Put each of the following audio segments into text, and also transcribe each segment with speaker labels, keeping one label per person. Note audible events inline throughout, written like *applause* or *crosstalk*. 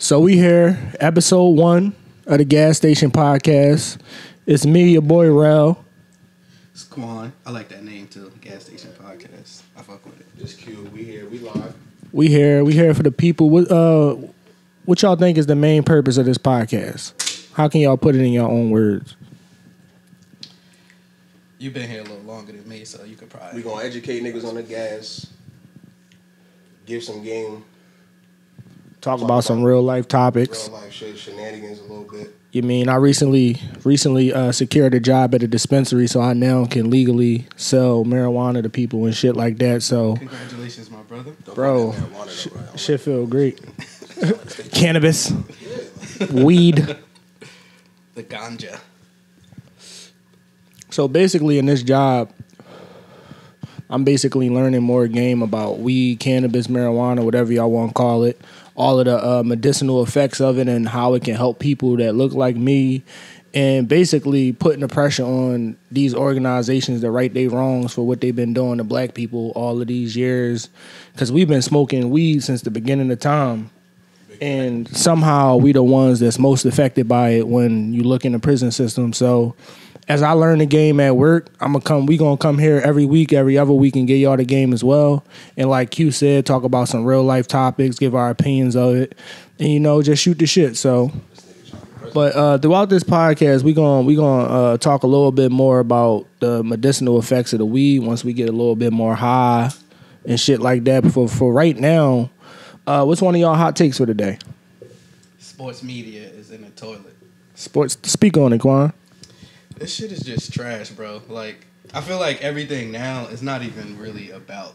Speaker 1: So we here, episode one of the gas station podcast. It's me, your boy Rel.
Speaker 2: It's Quan. I like that name too. Gas station podcast. I fuck with it.
Speaker 3: Just Q. We here. We live.
Speaker 1: We here. We here for the people. What uh, what y'all think is the main purpose of this podcast? How can y'all put it in your own words?
Speaker 2: You've been here a little longer than me, so you could probably.
Speaker 3: We gonna educate niggas on the gas. Give some game,
Speaker 1: Talk about some real life topics.
Speaker 3: real
Speaker 1: topics.
Speaker 3: life shit, shenanigans a little bit.
Speaker 1: You mean I recently recently uh, secured a job at a dispensary, so I now can legally sell marijuana to people and shit like that. So
Speaker 2: Congratulations, my brother.
Speaker 3: Don't
Speaker 1: Bro,
Speaker 3: put that marijuana though, right?
Speaker 1: Shit feel great. *laughs* Cannabis, weed. *laughs*
Speaker 2: The ganja.
Speaker 1: So basically, in this job, I'm basically learning more game about weed, cannabis, marijuana, whatever y'all want to call it. All of the uh, medicinal effects of it and how it can help people that look like me, and basically putting the pressure on these organizations to right their wrongs for what they've been doing to black people all of these years. Because we've been smoking weed since the beginning of time. And somehow we the ones that's most affected by it when you look in the prison system. So as I learn the game at work, I'm gonna come. We gonna come here every week, every other week, and get y'all the game as well. And like Q said, talk about some real life topics, give our opinions of it, and you know, just shoot the shit. So, but uh, throughout this podcast, we gonna we gonna uh, talk a little bit more about the medicinal effects of the weed once we get a little bit more high and shit like that. But for for right now, uh, what's one of y'all hot takes for today?
Speaker 2: Sports media is in the toilet.
Speaker 1: Sports. Speak on it, Quan.
Speaker 2: This shit is just trash, bro. Like, I feel like everything now is not even really about.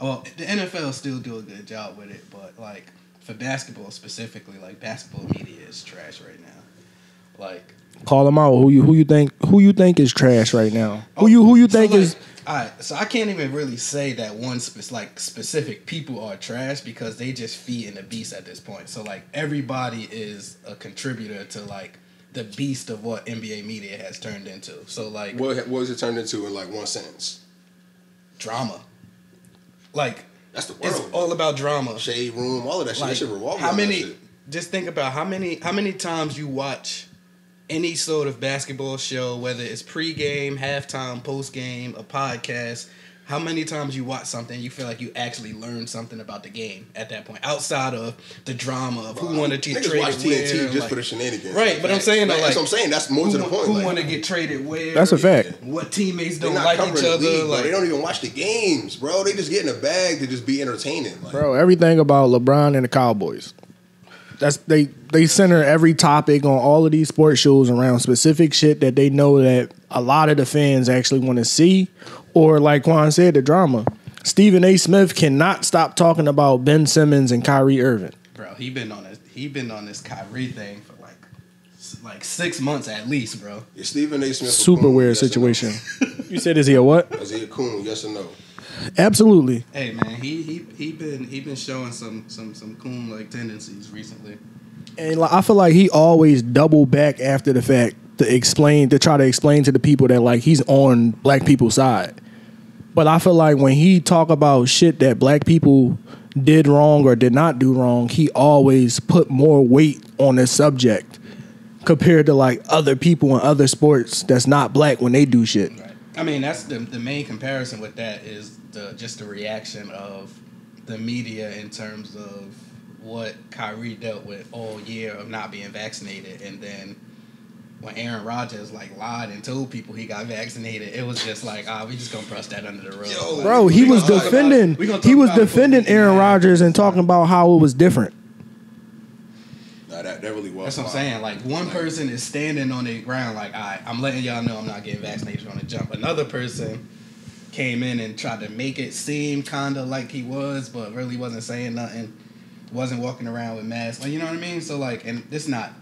Speaker 2: Well, the NFL still do a good job with it, but like for basketball specifically, like basketball media is trash right now. Like,
Speaker 1: Call them out. Who you who you think who you think is trash right now? Who you who you oh,
Speaker 2: So,
Speaker 1: think
Speaker 2: like,
Speaker 1: is
Speaker 2: all right, so I can't even really say that one spe- like specific people are trash because they just feed in the beast at this point. So like everybody is a contributor to like the beast of what NBA media has turned into. So like
Speaker 3: What what was it turned into in like one sentence?
Speaker 2: drama, like
Speaker 3: That's the world.
Speaker 2: it's all about drama.
Speaker 3: Shade room, all of that shit.
Speaker 2: Like
Speaker 3: that shit revolves
Speaker 2: how many?
Speaker 3: shit.
Speaker 2: Just think about how many how many times you watch any sort of basketball show, whether it's pregame, halftime, postgame, a podcast. How many times you watch something you feel like you actually learned something about the game at that point, outside of the drama of who wanted to get
Speaker 3: Niggas
Speaker 2: traded
Speaker 3: watch TNT
Speaker 2: where,
Speaker 3: just
Speaker 2: like-
Speaker 3: for the shenanigans.
Speaker 2: Right, but I'm saying
Speaker 3: Like, that's
Speaker 2: like,
Speaker 3: what I'm saying. That's more
Speaker 2: who,
Speaker 3: to the point.
Speaker 2: who
Speaker 3: like,
Speaker 2: want to get traded where?
Speaker 1: That's a fact.
Speaker 2: What teammates don't
Speaker 3: not
Speaker 2: like
Speaker 3: covering
Speaker 2: each
Speaker 3: the
Speaker 2: other?
Speaker 3: league, bro.
Speaker 2: like
Speaker 3: They don't even watch the games, bro. They just get in a bag to just be entertaining. Like,
Speaker 1: bro? Everything about LeBron and the Cowboys. That's they they center every topic on all of these sports shows around specific shit that they know that a lot of the fans actually want to see, or like Quan said, the drama. Stephen A. Smith cannot stop talking about Ben Simmons and Kyrie Irving.
Speaker 2: bro, he been on this. He been on this Kyrie thing for like, like six months at least, bro.
Speaker 3: is Stephen A. Smith a
Speaker 1: Super
Speaker 3: coon?
Speaker 1: weird
Speaker 3: Yes or no?
Speaker 1: situation. *laughs* you said is he a what?
Speaker 3: Is he a coon? Yes or no?
Speaker 1: Absolutely.
Speaker 2: Hey man, he he he been he been showing some some some coon like tendencies recently.
Speaker 1: And like, I feel like he always double back after the fact to explain to try to explain to the people that like he's on black people's side. But I feel like when he talk about shit that black people did wrong or did not do wrong, he always put more weight on the subject compared to like other people in other sports that's not black when they do shit.
Speaker 2: Right. I mean, that's the the main comparison with that is the just the reaction of the media in terms of what Kyrie dealt with all year of not being vaccinated, and then when Aaron Rodgers like lied and told people he got vaccinated, it was just like, ah, we just gonna brush that under the rug.
Speaker 3: Yo,
Speaker 2: Like,
Speaker 1: Bro, he was defending he was
Speaker 2: about it before we
Speaker 1: defending Aaron
Speaker 2: mad.
Speaker 1: Rodgers and talking about how it was different.
Speaker 3: Nah, that, that really was.
Speaker 2: That's what I'm saying. Like one person is standing on the ground, like, all right, I'm letting y'all know I'm not getting vaccinated on the jump. Another person came in and tried to make it seem kind of like he was, but really wasn't saying nothing. Wasn't walking around with masks. Like, you know what I mean? So like, and this not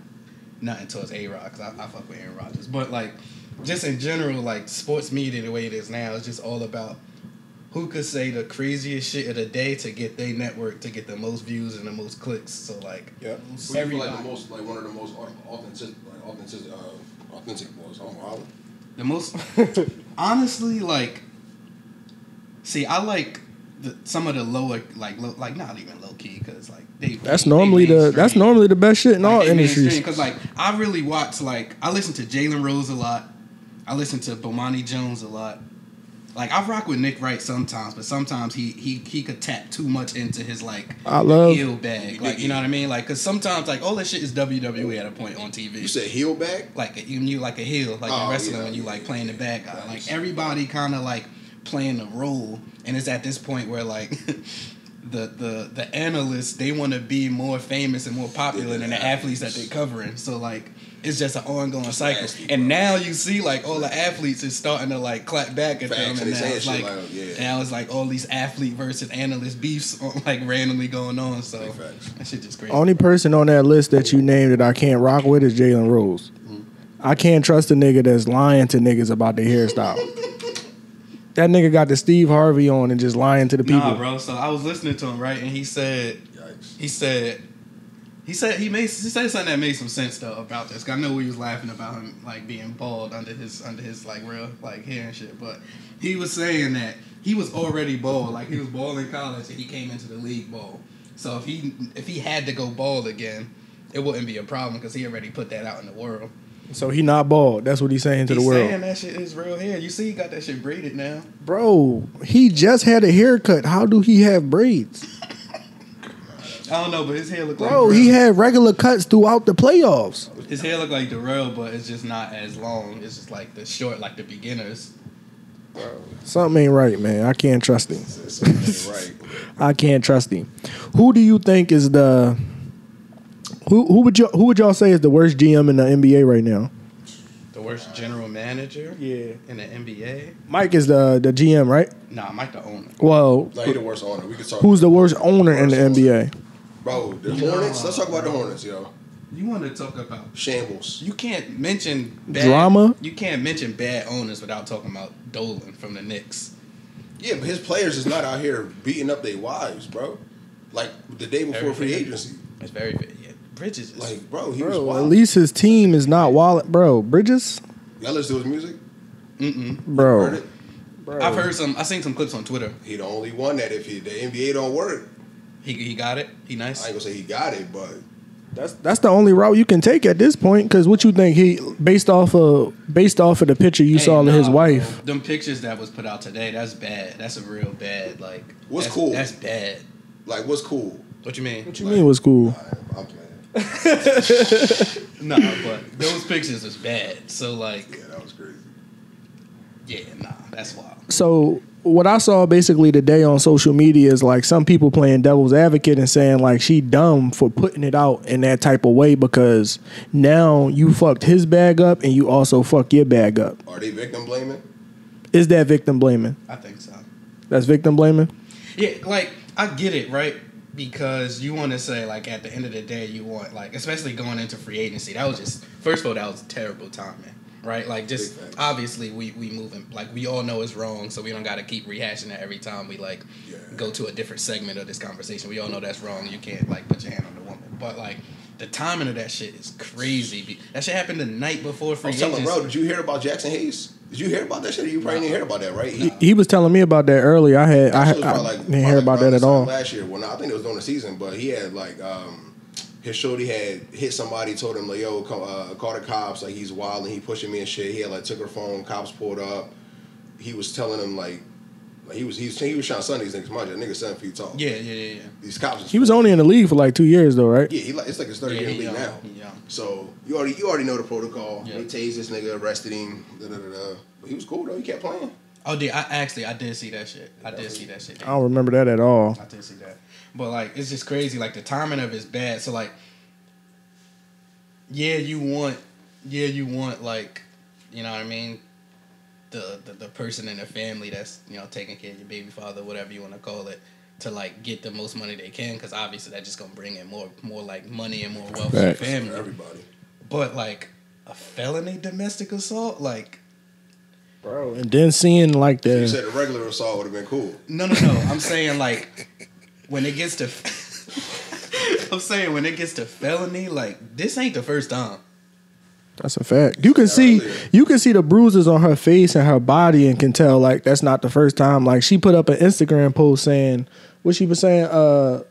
Speaker 2: nothing towards A Rod because I, I fuck with Aaron Rodgers, but like, just in general, like sports media the way it is now is just all about who could say the craziest shit of the day to get their network to get the most views and the most clicks. So like,
Speaker 3: Yeah. Feel like the most, like one of the most authentic, like authentic, uh, authentic was? Oh, Holla.
Speaker 2: The most *laughs* honestly, like, see, I like the, some of the lower like low, like not even low key because like they
Speaker 1: That's
Speaker 2: they-
Speaker 1: normally
Speaker 2: they
Speaker 1: the that's normally the best shit in all industries.
Speaker 2: because like I really watch like I listen to Jalen Rose a lot. I listen to Bomani Jones a lot. Like I rock with Nick Wright sometimes, but sometimes he he he could tap too much into his like
Speaker 1: I love-
Speaker 2: heel bag. Like you know what I mean? Like because sometimes like all that shit is WWE at a point on TV
Speaker 3: You said heel back?
Speaker 2: like a, you you like a heel like
Speaker 3: Oh,
Speaker 2: in wrestling
Speaker 3: yeah,
Speaker 2: when you
Speaker 3: yeah,
Speaker 2: like playing the bad guy. Like everybody kind of like playing a role, and it's at this point where like *laughs* the the the analysts they want to be more famous and more popular
Speaker 3: Yeah,
Speaker 2: than the
Speaker 3: the
Speaker 2: athletes that they're covering. So like. It's just an ongoing cycle,
Speaker 3: nasty,
Speaker 2: and now you see like all the athletes is starting to like clap back at
Speaker 3: Facts,
Speaker 2: them,
Speaker 3: and
Speaker 2: and
Speaker 3: they
Speaker 2: now it's like,
Speaker 3: like, yeah.
Speaker 2: now it's like all these athlete versus analyst beefs *laughs* like randomly going on. So
Speaker 3: Big facts.
Speaker 2: that shit just crazy.
Speaker 1: Only person on that list that you named that I can't rock with is Jalen Rose.
Speaker 2: Mm-hmm.
Speaker 1: I can't trust a nigga that's lying to niggas about their hairstyle. *laughs* that nigga got the Steve Harvey on and just lying to the people.
Speaker 2: Nah, bro. So I was listening to him, right, and he said
Speaker 3: Yikes.
Speaker 2: he said he said he made he said something that made some sense though about this. I know we was laughing about him like being bald under his under his like real like hair and shit, but he was saying that he was already bald, like he was bald in college and he came into the league bald. So if he if he had to go bald again, it wouldn't be a problem because he already put that out in the world.
Speaker 1: So he not bald. That's what he's saying to
Speaker 2: He's
Speaker 1: the world.
Speaker 2: saying that shit is real hair. You see, he got that shit braided now.
Speaker 1: Bro, he just had a haircut. How do he have braids?
Speaker 2: I don't know, but his hair look like
Speaker 1: Bro,
Speaker 2: Darrell.
Speaker 1: he had regular cuts throughout the playoffs.
Speaker 2: His hair look like Darrell, but it's just not as long. It's just like the short, like the beginners. Bro.
Speaker 1: Something ain't right, man. I can't trust him.
Speaker 3: Said something right. *laughs*
Speaker 1: I can't trust him. Who do you think is the who who would you who would y'all say is the worst GM in the NBA right now?
Speaker 2: The worst general manager
Speaker 1: Yeah.
Speaker 2: in the NBA.
Speaker 1: Mike is the the GM, right?
Speaker 2: Nah, Mike the owner.
Speaker 1: Well,
Speaker 3: Like, he the worst owner. We could talk.
Speaker 1: who's the worst owner in the NBA?
Speaker 3: Bro, the
Speaker 2: No.
Speaker 3: Hornets. Let's talk about the Hornets, yo.
Speaker 2: You want to talk about?
Speaker 3: Shambles.
Speaker 2: You can't mention bad,
Speaker 1: Drama?
Speaker 2: You can't mention bad owners without talking about Dolan from the Knicks.
Speaker 3: Yeah, but his players is not out here beating up their wives, bro. Like the day before free agency.
Speaker 2: It's very good. Yeah, Bridges
Speaker 3: Like, bro, he was
Speaker 1: Bro,
Speaker 3: wild.
Speaker 1: at least his team is not wallet, bro. Bridges,
Speaker 3: Y'all listen to his music?
Speaker 2: Mm-mm.
Speaker 1: Bro.
Speaker 3: it?
Speaker 1: bro.
Speaker 2: I've heard some. I seen some clips on Twitter.
Speaker 3: He the only one that if he, the NBA don't work,
Speaker 2: He he got it. He nice.
Speaker 3: I
Speaker 2: nice.
Speaker 3: ain't gonna say he got it, but
Speaker 1: That's that's the only route you can take at this point. Because what you think he based off of based off of the picture you
Speaker 2: Hey,
Speaker 1: saw of his wife.
Speaker 2: bro. Them pictures that was put out today, that's bad. That's a real bad. Like,
Speaker 3: What's
Speaker 2: that's,
Speaker 3: cool?
Speaker 2: That's bad.
Speaker 3: like, what's cool?
Speaker 2: What you mean?
Speaker 1: What you mean What's cool?
Speaker 3: I'm playing. *laughs*
Speaker 2: Nah, but those pictures is bad. So like,
Speaker 3: Yeah, that was crazy.
Speaker 2: yeah, nah, that's wild.
Speaker 1: So what I saw basically today on social media is like some people playing devil's advocate and saying like she dumb for putting it out in that type of way because now you fucked his bag up and you also fuck your bag up.
Speaker 3: Are they victim blaming?
Speaker 1: Is that victim blaming?
Speaker 2: I think so.
Speaker 1: That's victim blaming.
Speaker 2: Yeah, like I get it, right? Because you want to say like at the end of the day, you want like especially going into free agency. That was just first of all, that was terrible timing, right? Like just obviously we we moving like we all know it's wrong, so we don't got to keep rehashing that every time we like
Speaker 3: Yeah.
Speaker 2: go to a different segment of this conversation. We all know that's wrong. You can't like put your hand on the woman, but like. The timing of that shit is crazy. That shit happened the night before free
Speaker 3: telling
Speaker 2: agency.
Speaker 3: bro, did you hear about Jaxson Hayes? Did you hear about that shit? You probably didn't hear about that, right? He,
Speaker 1: He was telling me about that earlier. I had I, I
Speaker 3: like,
Speaker 1: didn't hear about that at all.
Speaker 3: Last year, well, no, I think it was during the season, but he had like um, his shorty had hit somebody, told him like, "Yo, come, uh, call the cops." Like he's wild and he pushing me and shit. He had like took her phone. Cops pulled up. He was telling him like, like he was he was he was trying to son these niggas. Mind you, that nigga seven feet tall.
Speaker 2: Yeah, yeah, yeah, yeah.
Speaker 3: these cops.
Speaker 1: He was only in the league for like two years though, right?
Speaker 3: Yeah, he like it's like his third
Speaker 2: Yeah,
Speaker 3: year in the league
Speaker 2: young,
Speaker 3: now.
Speaker 2: Yeah.
Speaker 3: So you already you already know the protocol.
Speaker 2: Yeah.
Speaker 3: They tased this nigga, arrested him. Da, da, da, da. But he was cool though. He kept playing.
Speaker 2: Oh, did I actually I did see that shit. I did see that shit.
Speaker 1: I don't remember that at all.
Speaker 2: I did see that. But like it's just crazy. Like the timing of it's bad. So like yeah, you want yeah, you want like you know what I mean? The, the the person in the family that's, you know, taking care of your baby father, whatever you want to call it, to like get the most money they can because obviously that's just gonna bring in more more like money and more wealth to the
Speaker 1: Facts.
Speaker 3: For
Speaker 2: family.
Speaker 3: everybody.
Speaker 2: But like a felony domestic assault, like
Speaker 1: Bro. And then seeing like
Speaker 3: that
Speaker 1: You
Speaker 3: said a regular assault would have been cool.
Speaker 2: No, no, no. I'm saying like when it gets to. *laughs* I'm saying when it gets to felony, like this ain't the first time.
Speaker 1: That's a fact. You can see you can see the bruises on her face and her body and can tell like that's not the first time. Like she put up an Instagram post saying what she was saying, uh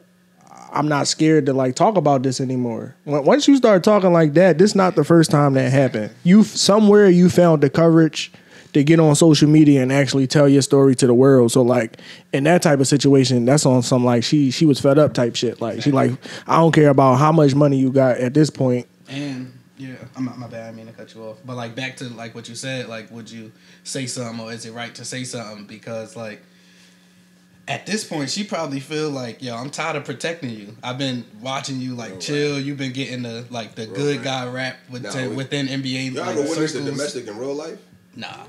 Speaker 1: I'm not scared to like talk about this anymore. Once you start talking like that, this not the first time that happened. You somewhere you found the courage to get on social media and actually tell your story to the world. So like in that type of situation, that's on some like she she was fed up type shit. Like she like I don't care about how much money you got at this point.
Speaker 2: And yeah, I'm not my bad. I mean to cut you off, but like back to like what you said. Like, would you say something, or is it right to say something? Because like at this point, she probably feel like, yo, I'm tired of protecting you. I've been watching you like
Speaker 3: Real
Speaker 2: chill. You've been getting the like the
Speaker 3: Real
Speaker 2: good
Speaker 3: rap.
Speaker 2: guy rap with,
Speaker 3: Nah,
Speaker 2: to-
Speaker 3: we-
Speaker 2: within NBA
Speaker 3: Y'all
Speaker 2: like,
Speaker 3: ever witnessed the domestic in real life?
Speaker 2: Nah,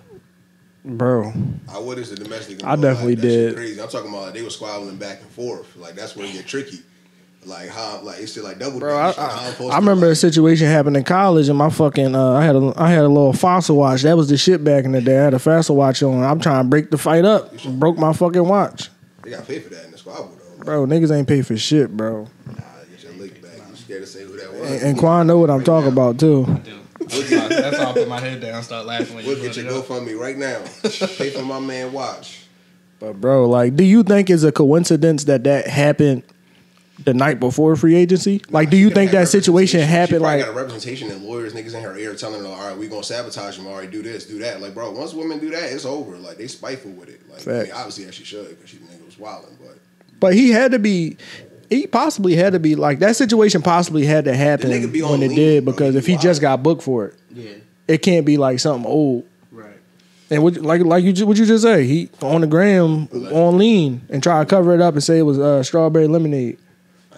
Speaker 1: Bro.
Speaker 3: Ah, I witnessed the domestic. In
Speaker 1: I
Speaker 3: real
Speaker 1: definitely
Speaker 3: life. That shit
Speaker 1: did.
Speaker 3: Crazy. I'm talking about they were squabbling back and forth. Like that's where it get tricky. Like how like it's still like double.
Speaker 1: Bro, I,
Speaker 3: dutch. Like, how I'm
Speaker 1: I,
Speaker 3: supposed
Speaker 1: I
Speaker 3: to,
Speaker 1: remember a situation happened in college, and my fucking uh, I had a I had a little fossil watch. That was the shit back in the day. I had a fossil watch on. I'm trying to break the fight up. Broke my fucking watch,
Speaker 3: They got paid for that in the squabble though.
Speaker 1: bro. Niggas ain't pay for shit, bro.
Speaker 3: Nah, get your lick back. You scared to say who that was?
Speaker 1: And, and Quan know what I'm talking about too.
Speaker 2: I do. That's why, that's why I put my head down, and start laughing when
Speaker 3: We'll get your. GoFundMe right now. *laughs* Pay for my man watch.
Speaker 1: But bro, like, do you think it's a coincidence that that happened the night before free agency? Like, do you think that situation
Speaker 3: representation. She
Speaker 1: happened
Speaker 3: probably
Speaker 1: like?
Speaker 3: got a representation and lawyers, niggas in her ear telling her, all right, we gonna sabotage him. All right, do this, do that. Like, bro, once women do that, it's over. Like, they spiteful with it. Like, I mean, obviously, as she should, because she nigga was wilding. But
Speaker 1: But he had to be. He possibly had to be like that situation. Possibly had to happen
Speaker 3: nigga be on
Speaker 1: when it did
Speaker 3: bro.
Speaker 1: because
Speaker 3: He
Speaker 1: if he
Speaker 3: wild.
Speaker 1: just got booked for it,
Speaker 2: Yeah,
Speaker 1: it can't be like something old.
Speaker 2: right.
Speaker 1: And what, like like you ju- what you just say, he on the gram on lean and try to cover it up and say it was uh, strawberry lemonade,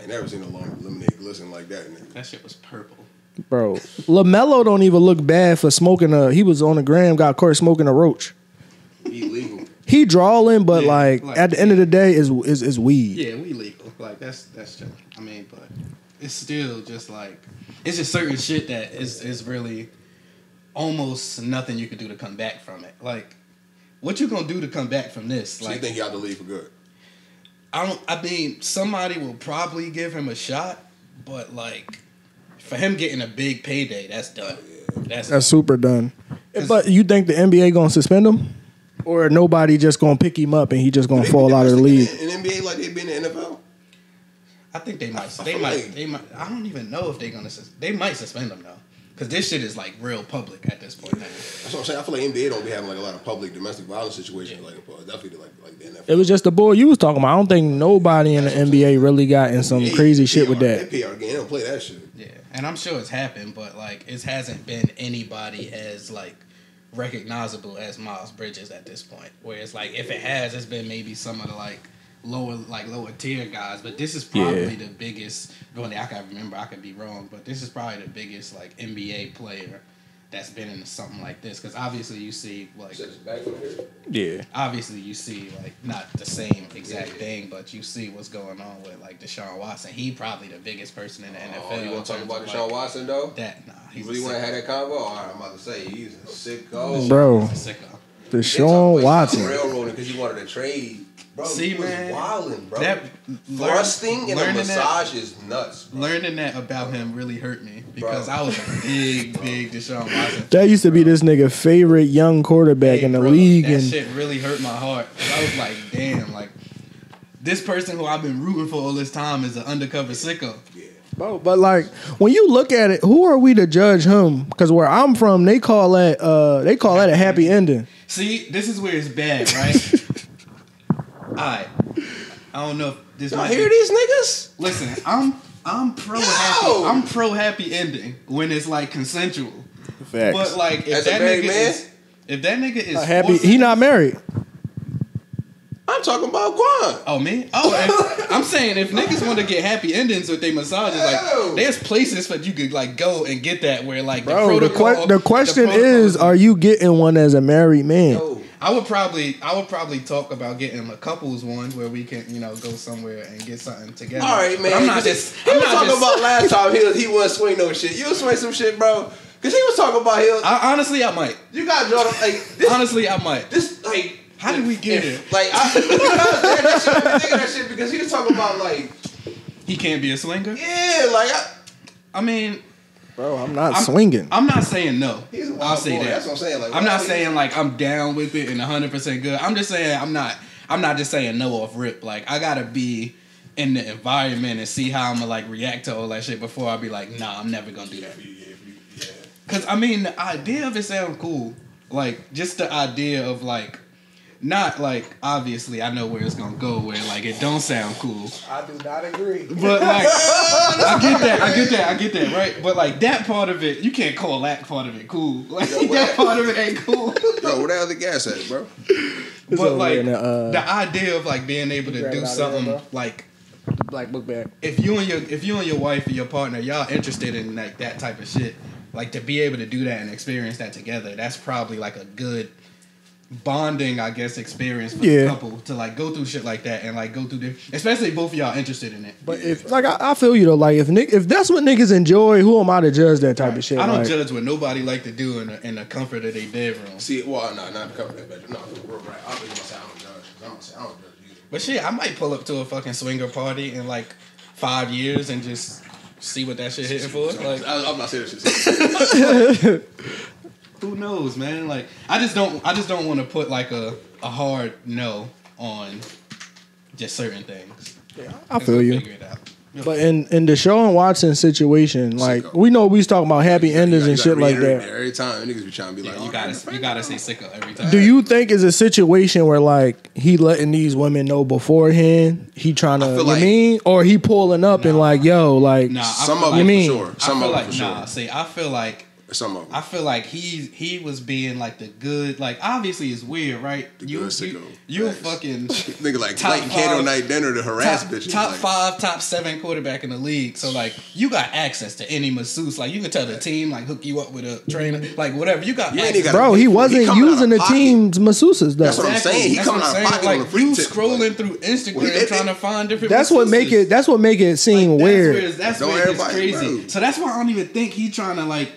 Speaker 3: I ain't never seen a long lemonade glisten like that. Nigga.
Speaker 2: That shit was purple.
Speaker 1: bro. LaMelo don't even look bad for smoking a. He was on the gram, got caught smoking a roach.
Speaker 3: Illegal.
Speaker 1: He drawing, but
Speaker 2: Yeah,
Speaker 1: like,
Speaker 2: like-
Speaker 1: at the end of the day, is is is weed.
Speaker 2: Yeah, we legal. Like that's that's chilling. I mean, but it's still just like it's just certain shit that is is really almost nothing you can do to come back from it. Like, what you gonna do to come back from this?
Speaker 3: So you think y'all to leave for good?
Speaker 2: I don't. I mean, somebody will probably give him a shot, but like, for him getting a big payday, that's done. That's,
Speaker 1: That's super done. But you think the NBA gonna suspend him, or nobody just gonna pick him up and he just gonna fall out of the league?
Speaker 3: In, in NBA, like they been in the NFL.
Speaker 2: I think they might. They might. They might. I don't even know if they're gonna. They might suspend him though, because this shit is like real public at this point now.
Speaker 3: That's what I'm saying. I feel like NBA don't be having like a lot of public domestic violence situations like definitely like like the NFL.
Speaker 1: It was just the boy you was talking about. I don't think nobody in the NBA really got in some
Speaker 3: Yeah,
Speaker 1: crazy
Speaker 3: they
Speaker 1: shit with
Speaker 3: PR
Speaker 1: that.
Speaker 3: They PR game. They don't play that shit.
Speaker 2: Yeah, and I'm sure it's happened, but like it hasn't been anybody as like recognizable as Miles Bridges at this point. Where it's like if it has, it's been maybe some of the like lower like lower tier guys, but this is probably
Speaker 1: Yeah.
Speaker 2: the biggest. Really, I can remember. I could be wrong, but this is probably the biggest like NBA player that's been in something like this. Because obviously you see like
Speaker 1: Yeah.
Speaker 2: obviously you see like not the same exact thing, but you see what's going on with like Deshaun Watson. He probably the biggest person in the NFL.
Speaker 3: Oh, you
Speaker 2: in
Speaker 3: want to talk about
Speaker 2: of,
Speaker 3: Deshaun
Speaker 2: like,
Speaker 3: Watson though?
Speaker 2: That nah,
Speaker 3: You
Speaker 2: he's
Speaker 3: really want to have that convo? All right, I'm about to say he's a sicko.
Speaker 1: Bro,
Speaker 2: He's a sicko.
Speaker 1: Deshaun Watson.
Speaker 3: railroading because he wanted to trade. Bro,
Speaker 2: See,
Speaker 3: he was
Speaker 2: man,
Speaker 3: wilding, bro.
Speaker 2: That
Speaker 3: Thrusting and a
Speaker 2: learning
Speaker 3: massage is nuts. Bro.
Speaker 2: learning that about him really hurt me because
Speaker 3: Bro.
Speaker 2: I was a big, *laughs* big Deshaun Watson.
Speaker 1: That used to be this nigga favorite young quarterback
Speaker 2: Hey,
Speaker 1: in the
Speaker 2: bro,
Speaker 1: league,
Speaker 2: That
Speaker 1: and
Speaker 2: shit really hurt my heart. I was like, damn, like this person who I've been rooting for all this time is an undercover sicko.
Speaker 3: Yeah.
Speaker 1: Bro, but like when you look at it, who are we to judge him? Because where I'm from, they call that uh they call that a happy *laughs* ending.
Speaker 2: See, this is where it's bad, right? *laughs* Alright. I don't know if this
Speaker 3: Y'all
Speaker 2: might
Speaker 3: hear
Speaker 2: be,
Speaker 3: these niggas?
Speaker 2: Listen, I'm I'm pro
Speaker 3: Yo!
Speaker 2: happy. I'm pro happy ending when it's like consensual.
Speaker 1: Facts.
Speaker 2: But like if
Speaker 3: As
Speaker 2: that
Speaker 3: married
Speaker 2: nigga
Speaker 3: man?
Speaker 2: is if that nigga is
Speaker 1: A happy, he not married.
Speaker 3: I'm talking about Quan.
Speaker 2: Oh me? Oh, if, *laughs* I'm saying if niggas want to get happy endings with their massages,
Speaker 3: Yo.
Speaker 2: like there's places that you could like go and get that where like
Speaker 1: Bro,
Speaker 2: the
Speaker 1: the, que- the question
Speaker 2: protocol
Speaker 1: is, are you getting one as a married man?
Speaker 3: Yo,
Speaker 2: I would probably I would probably talk about getting a couples one where we can you know go somewhere and get something together.
Speaker 3: all right,
Speaker 2: But
Speaker 3: man.
Speaker 2: I'm not just.
Speaker 3: He
Speaker 2: I'm
Speaker 3: was talking
Speaker 2: just-
Speaker 3: about last time he was he was swing no shit. You was swing some shit, bro. Cause he was talking about him.
Speaker 2: I, honestly, I might.
Speaker 3: you got Jordan like this.
Speaker 2: Honestly, I might.
Speaker 3: this like
Speaker 2: How did we get here?
Speaker 3: Like I, because *laughs* that, that shit, I be thinking that shit because he was talking about like
Speaker 2: He can't be a swinger.
Speaker 3: yeah, like I,
Speaker 2: I mean,
Speaker 1: Bro, I'm not
Speaker 2: I'm-
Speaker 1: swinging.
Speaker 2: I'm not saying no.
Speaker 3: He's a wild
Speaker 2: I'll say
Speaker 3: boy.
Speaker 2: that.
Speaker 3: That's what I'm saying. Like,
Speaker 2: I'm not saying like I'm down with it and 100 percent good. I'm just saying I'm not. I'm not just saying no off rip. Like I gotta be in the environment and see how I'm gonna like react to all that shit before I be like, nah, I'm never gonna do that. Cause I mean, the idea of it sound cool. Like just the idea of like, not like obviously I know where it's gonna go. Where like it don't sound cool.
Speaker 1: I do not agree.
Speaker 2: But like, *laughs* I get that, I get that, I get that, right? But like that part of it, you can't call that part of it cool. *laughs* Like
Speaker 3: Yo,
Speaker 2: that part of it ain't cool.
Speaker 3: Yo, where the hell the gas at, bro?
Speaker 1: It's
Speaker 2: but
Speaker 1: over
Speaker 2: like
Speaker 1: the, uh,
Speaker 2: the idea of like being able to do
Speaker 1: it out of
Speaker 2: something
Speaker 1: there, bro.
Speaker 2: like
Speaker 1: black book bag.
Speaker 2: if you and your if you and your wife or your partner y'all interested in like that type of shit, like to be able to do that and experience that together, that's probably like a good bonding, I guess, experience for
Speaker 1: Yeah.
Speaker 2: the couple to like go through shit like that and like go through the especially if both of y'all interested in it.
Speaker 1: But if like I, I feel you though, like if Nick, if that's what niggas enjoy, who am I to judge that type of shit?
Speaker 2: I don't
Speaker 1: like,
Speaker 2: judge what nobody like to do in the, in the comfort of their bedroom.
Speaker 3: See, well, no, not the cover that bedroom. No, we're right. I was gonna say I don't judge. 'cause I don't say I don't judge either.
Speaker 2: But shit, I might pull up to a fucking swinger party in like five years and just see what that shit hitting for. Like,
Speaker 3: I, I'm not saying this *laughs* shit. *laughs*
Speaker 2: who knows, man? Like, I just don't, I just don't want to put like a, a hard no on just certain things.
Speaker 1: Yeah, I feel
Speaker 2: We'll
Speaker 1: you.
Speaker 2: Figure it out.
Speaker 1: But in in Deshaun Watson situation, like
Speaker 3: Sicko.
Speaker 1: we know we was talking about happy
Speaker 3: You
Speaker 1: endings
Speaker 3: gotta-
Speaker 1: and shit like that.
Speaker 3: Every time niggas be trying to be like,
Speaker 2: you
Speaker 3: oh,
Speaker 2: gotta, you gotta say sicko every time.
Speaker 1: Do you think it's a situation where like he letting these women know beforehand, he trying to, you
Speaker 3: like-
Speaker 1: mean, or he pulling up and like, yo, like,
Speaker 2: Nah,
Speaker 3: Some of
Speaker 2: like,
Speaker 3: them
Speaker 1: mean?
Speaker 3: for sure.
Speaker 2: I
Speaker 3: Some
Speaker 2: feel
Speaker 3: of
Speaker 2: like
Speaker 3: them for
Speaker 2: nah. See, I feel like
Speaker 3: Some of them.
Speaker 2: I feel like he he was being like the good. Like obviously it's weird, right? you
Speaker 3: good
Speaker 2: you you a
Speaker 3: Facts.
Speaker 2: fucking *laughs*
Speaker 3: Nigga like
Speaker 2: Top
Speaker 3: lighting candle night dinner to harass
Speaker 2: top,
Speaker 3: bitches.
Speaker 2: top
Speaker 3: like,
Speaker 2: five, top seven quarterback in the league. So like you got access to any masseuse. Like you can tell the team like hook you up with a trainer, like whatever. You got
Speaker 3: You ain't
Speaker 2: access.
Speaker 3: even gotta
Speaker 1: bro,
Speaker 3: pay
Speaker 1: he
Speaker 3: for it. He
Speaker 1: wasn't
Speaker 3: coming out
Speaker 1: using the
Speaker 3: pocket.
Speaker 1: team's masseuses though.
Speaker 3: That's what I'm saying. He
Speaker 2: That's
Speaker 3: coming
Speaker 2: what
Speaker 3: out
Speaker 2: I'm
Speaker 3: of
Speaker 2: saying.
Speaker 3: pocket on
Speaker 2: Like
Speaker 3: a free
Speaker 2: you
Speaker 3: tip,
Speaker 2: scrolling
Speaker 3: like-
Speaker 2: through *laughs* Instagram
Speaker 3: Well, it-
Speaker 2: trying to find different.
Speaker 1: That's what make it. That's what make it seem
Speaker 2: Like,
Speaker 1: weird.
Speaker 2: That's where, that's where it crazy. So that's why I don't even think he trying to like,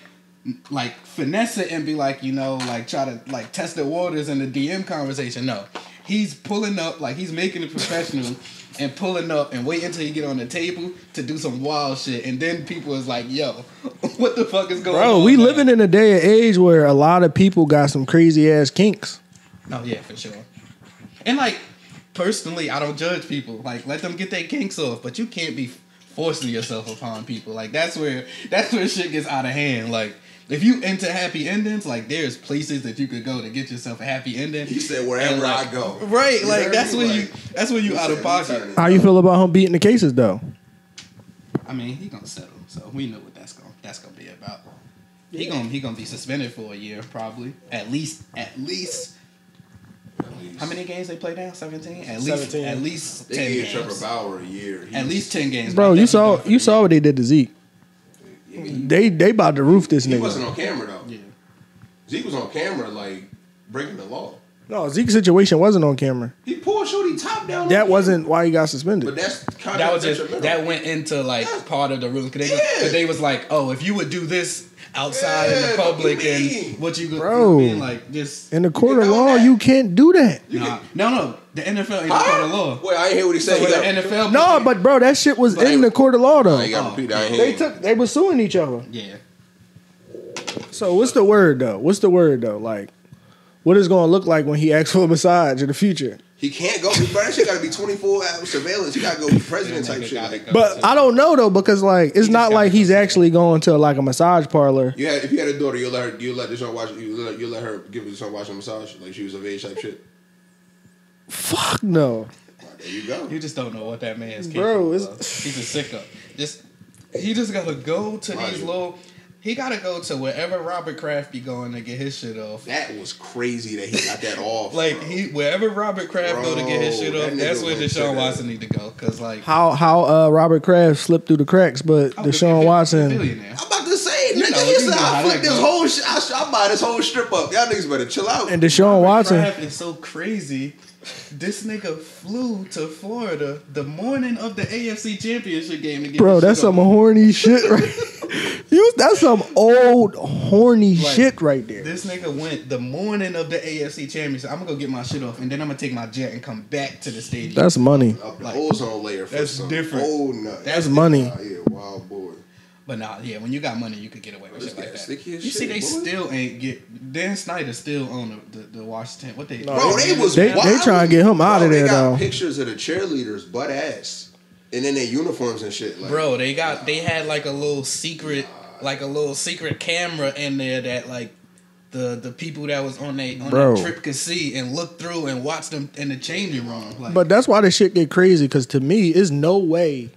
Speaker 2: like finesse it and be like, you know, like try to like test the waters in the DM conversation. No, he's pulling up like he's making it professional *laughs* and pulling up and wait until he get on the table to do some wild shit, and then people is like, yo, *laughs* what the fuck is going on?
Speaker 1: Bro, we
Speaker 2: now?
Speaker 1: living in a day and age where a lot of people got some crazy ass kinks.
Speaker 2: Oh yeah, for sure. And like personally, I don't judge people. Like let them get their kinks off, but you can't be forcing yourself upon people. Like that's where that's where shit gets out of hand. Like if you into happy endings, like there's places that you could go to get yourself a happy ending.
Speaker 3: He said wherever
Speaker 2: And, like,
Speaker 3: I go.
Speaker 2: Right,
Speaker 3: You
Speaker 2: like that's when
Speaker 3: Like,
Speaker 2: you that's when you out of
Speaker 3: said,
Speaker 2: pocket.
Speaker 1: How you feel about him beating the cases though?
Speaker 2: I mean, he gonna settle, so we know what that's gonna that's gonna be about. He gonna he gonna be suspended for a year probably. At least at least how many games they play now? Seventeen. At least
Speaker 1: 17.
Speaker 2: at least
Speaker 3: They
Speaker 2: ten
Speaker 3: gave Trevor. Bauer a year. He
Speaker 2: At least ten games.
Speaker 1: Bro, you saw you saw what they did to Zeke.
Speaker 3: I mean,
Speaker 1: They they about to roof this nigga.
Speaker 3: he wasn't on camera though.
Speaker 2: Yeah.
Speaker 3: Zeke was on camera like breaking the law.
Speaker 1: No, Zeke's situation wasn't on camera.
Speaker 3: He pulled Shorty top down.
Speaker 1: That wasn't why he got suspended.
Speaker 3: But
Speaker 1: suspended.
Speaker 3: that's kind
Speaker 2: That
Speaker 3: of
Speaker 2: was just that went into like
Speaker 3: Yeah.
Speaker 2: part of the rules because they,
Speaker 3: Yeah.
Speaker 2: 'cause they was like, oh, if you would do this outside in the public
Speaker 3: what
Speaker 2: and what you, go-
Speaker 1: Bro.
Speaker 2: you know what I mean? like just
Speaker 1: In the court of law,
Speaker 3: that.
Speaker 1: you can't do that.
Speaker 2: nah, no, no, the NFL ain't the court of law.
Speaker 3: Wait, I ain't hear what he said.
Speaker 2: So
Speaker 3: He
Speaker 2: the NFL,
Speaker 1: No, but bro, that shit was
Speaker 3: But
Speaker 1: in the court of law though.
Speaker 3: I ain't got
Speaker 2: Oh.
Speaker 3: repeat. I ain't
Speaker 1: They took they were suing each other.
Speaker 2: yeah,
Speaker 1: So what's the word though? What's the word though? Like, what is going to look like when he asks for a massage in the future?
Speaker 3: He can't go. Bro, that shit got to be 24 hour surveillance. He got to go *laughs* president type shit. Like,
Speaker 1: But
Speaker 2: to-
Speaker 1: I don't know though because like it's not like he's actually going to like a massage parlor.
Speaker 3: you had, if you had a daughter, you let her, you let this one watch, you let, you let her give this one watch a massage, like she was of age type shit.
Speaker 1: Fuck no.
Speaker 3: There you go.
Speaker 2: You just don't know what that man's
Speaker 1: Bro,
Speaker 2: capable
Speaker 1: it's-
Speaker 2: of. He's a sicko. Just he just gotta go to
Speaker 3: Right.
Speaker 2: these little. He gotta go to wherever Robert Kraft be going to get his shit off.
Speaker 3: That was crazy that he got that off. *laughs*
Speaker 2: Like
Speaker 3: bro.
Speaker 2: he wherever Robert Kraft go to get his shit off,
Speaker 3: nigga
Speaker 2: that's where
Speaker 3: went to
Speaker 2: Deshaun
Speaker 3: that.
Speaker 2: Watson need to go. Cause like
Speaker 1: How how uh, Robert Kraft slipped through the cracks, but
Speaker 2: I would've
Speaker 1: Deshaun
Speaker 2: been
Speaker 1: Watson.
Speaker 2: billionaire.
Speaker 3: I'm about to say,
Speaker 2: You
Speaker 3: nigga,
Speaker 2: know- you
Speaker 3: said
Speaker 2: know
Speaker 3: I
Speaker 2: how
Speaker 3: flip this whole, sh- I, I buy this whole strip up. Y'all niggas better chill out.
Speaker 1: And Deshaun Watson,
Speaker 2: Kraft is so crazy. This nigga flew to Florida the morning of the AFC Championship game to get
Speaker 1: bro, that's some
Speaker 2: off.
Speaker 1: horny shit, right? *laughs* you, that's some old horny
Speaker 2: Like,
Speaker 1: shit right there.
Speaker 2: This nigga went the morning of the AFC Championship. I'm gonna go get my shit off, and then I'm gonna take my jet and come back to the stadium.
Speaker 1: That's money.
Speaker 2: Like,
Speaker 3: ozone layer for
Speaker 2: that's
Speaker 3: some
Speaker 2: different.
Speaker 3: old nut.
Speaker 1: That's money.
Speaker 3: Nah, yeah, wild boy.
Speaker 2: But nah, yeah, when you got money, you could get away with
Speaker 3: This
Speaker 2: shit like that.
Speaker 3: sticky as
Speaker 2: You see, they
Speaker 3: boy.
Speaker 2: still ain't get Dan Snyder still on the, the, the Washington. What they?
Speaker 1: No,
Speaker 3: Bro, they was
Speaker 1: They- they
Speaker 3: wild.
Speaker 1: trying to get him out
Speaker 3: Bro,
Speaker 1: of there.
Speaker 3: they got
Speaker 1: though.
Speaker 3: Pictures of the cheerleaders butt ass, and then their uniforms and shit. Like,
Speaker 2: Bro, they got they had like a little secret, like a little secret camera in there that like the the people that was on they on
Speaker 1: Bro.
Speaker 2: that trip could see and look through and watch them in the changing room. Like,
Speaker 1: But that's why this shit get crazy. Because to me, it's no way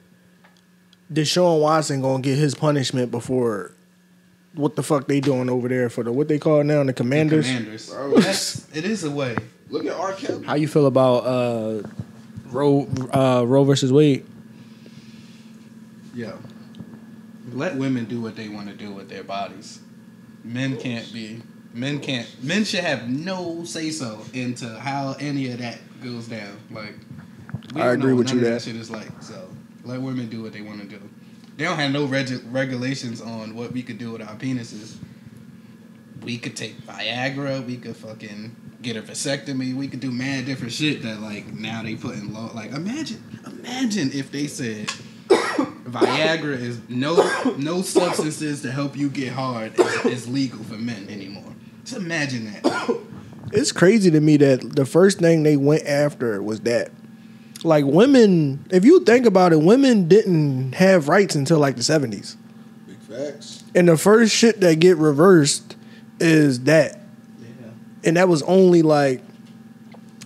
Speaker 1: Deshaun Watson gonna get his punishment before what the fuck they doing over there for the what they call now the Commanders.
Speaker 2: Commanders.
Speaker 3: Bro.
Speaker 2: That's it is a way.
Speaker 3: look at R. Kelly.
Speaker 1: How you feel about uh, Roe uh, Roe versus Wade?
Speaker 2: Yeah. let women do what they want to do with their bodies. Men can't be. Men can't. Men should have no say so into how any of that goes down. Like,
Speaker 1: I agree with you
Speaker 2: none
Speaker 1: there.
Speaker 2: That shit is like so. Let women do what they want to do. They don't have no reg- regulations on what we could do with our penises. We could take Viagra. We could fucking get a vasectomy. We could do mad different shit that like now they put in law. Like imagine, imagine if they said *coughs* Viagra is no no substances to help you get hard is, is legal for men anymore. Just imagine that. *coughs*
Speaker 1: It's crazy to me that the first thing they went after was that. Like women, if you think about it, women didn't have rights until like the seventies,
Speaker 3: Big facts.
Speaker 1: and the first shit that get reversed is that.
Speaker 2: Yeah.
Speaker 1: and that was only like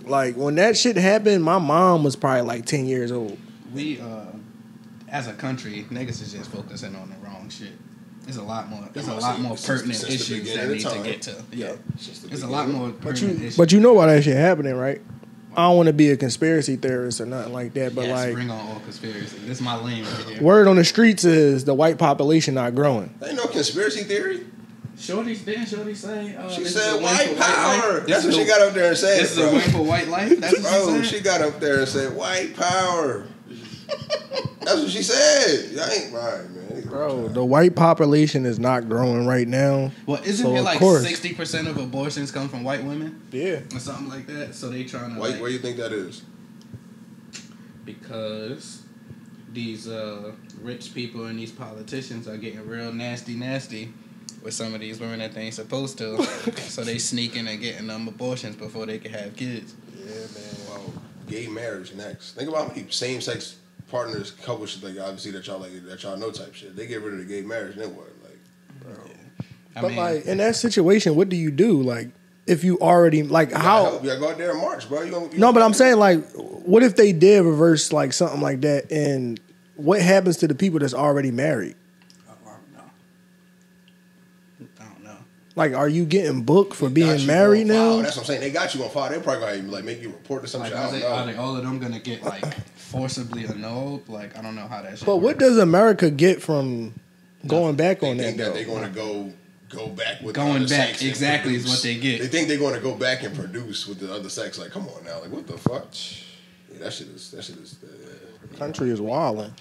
Speaker 1: like when that shit happened my mom was probably like 10 years old
Speaker 2: We uh, as a country, niggas is just focusing on the wrong shit. There's a lot more. There's a lot more pertinent
Speaker 3: since the
Speaker 2: issues that need to get to. Yeah,
Speaker 3: Since the
Speaker 2: there's a lot
Speaker 3: beginning.
Speaker 2: more
Speaker 1: but you
Speaker 2: issues.
Speaker 1: but you know why that shit happening right i don't want to be a conspiracy theorist or nothing like that but
Speaker 2: yes,
Speaker 1: like
Speaker 2: bring on all conspiracy. This is my lane right here.
Speaker 1: word on the streets is the white population not growing
Speaker 3: Ain't no conspiracy theory.
Speaker 2: Shorty, didn't Shorty say? Uh,
Speaker 3: She said
Speaker 2: a
Speaker 3: white power.
Speaker 2: life?
Speaker 3: That's
Speaker 2: This
Speaker 3: what
Speaker 2: is
Speaker 3: she got up there and said.
Speaker 2: This is
Speaker 3: bro.
Speaker 2: a win for white life. That's what
Speaker 3: Bro,
Speaker 2: she
Speaker 3: she
Speaker 2: said.
Speaker 3: got up there and said white power. That's what she said. I ain't right, man.
Speaker 1: Bro the white population is not growing right now
Speaker 2: Well, isn't
Speaker 1: So,
Speaker 2: it
Speaker 1: of
Speaker 2: like
Speaker 1: course.
Speaker 2: sixty percent of abortions come from white women
Speaker 1: yeah
Speaker 2: or something like that? So they trying to
Speaker 3: Why,
Speaker 2: like,
Speaker 3: where you think that is?
Speaker 2: because these uh, rich people and these politicians are getting real nasty, nasty with some of these women that they ain't supposed to. *laughs* so they sneaking and getting them abortions before they can have kids.
Speaker 3: Yeah, man. Well, gay marriage next. Think about how same sex partners, couples like obviously that y'all like that y'all know type shit. They get rid of the gay marriage, network. Like, bro.
Speaker 2: I
Speaker 1: but
Speaker 2: mean,
Speaker 1: like in that situation what do you do like if you already like
Speaker 3: You
Speaker 1: how
Speaker 3: help. You gotta go out there and march, bro. You gonna, you
Speaker 1: No, but I'm saying like, what if they did reverse like something like that, and what happens to the people that's already married?
Speaker 2: I don't know. I don't know.
Speaker 1: Like, are you getting booked for
Speaker 3: Got
Speaker 1: being
Speaker 3: you
Speaker 1: married
Speaker 3: on file.
Speaker 1: now?
Speaker 3: That's what I'm saying. They got you on file. They're probably gonna like make you report to some
Speaker 2: Like,
Speaker 3: shit. I
Speaker 2: are,
Speaker 3: don't
Speaker 2: they, are they all of them gonna get like forcibly annulled? Like, I don't know how that shit.
Speaker 1: But what does America get from going back
Speaker 3: They
Speaker 1: on that?
Speaker 3: think that
Speaker 1: though?
Speaker 3: they're gonna go go back with
Speaker 2: Going
Speaker 3: the other
Speaker 2: back,
Speaker 3: sex
Speaker 2: exactly, is what they get.
Speaker 3: They think they're gonna go back and produce with the other sex. Like, come on now, like what the fuck? Yeah, that shit is that shit is. Uh,
Speaker 1: country is wilding.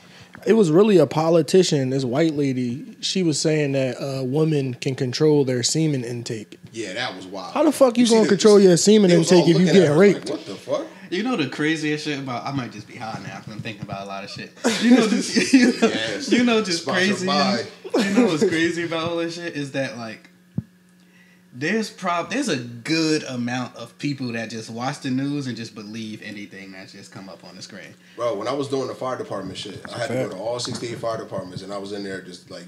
Speaker 1: It was really a politician, this white lady. She was saying that uh, women can control their semen intake.
Speaker 3: yeah, that was wild.
Speaker 1: How the fuck you,
Speaker 3: see
Speaker 1: gonna
Speaker 3: the-
Speaker 1: control your semen
Speaker 3: they was all
Speaker 1: intake if you
Speaker 3: looking at
Speaker 1: getting
Speaker 3: her
Speaker 1: raped?
Speaker 3: Like, what the fuck?
Speaker 2: You know the craziest shit about I might just be high now. 'cause I'm thinking about a lot of shit. *laughs* You know just *laughs* you know,
Speaker 3: Yes.
Speaker 2: you know just
Speaker 3: Sponsored
Speaker 2: crazy.
Speaker 3: by.
Speaker 2: You know what's crazy about all this shit is that like there's prob there's a good amount of people that just watch the news and just believe anything that just come up on the screen.
Speaker 3: Bro, when I was doing the fire department shit, I had to go to all 68 fire departments, and I was in there just like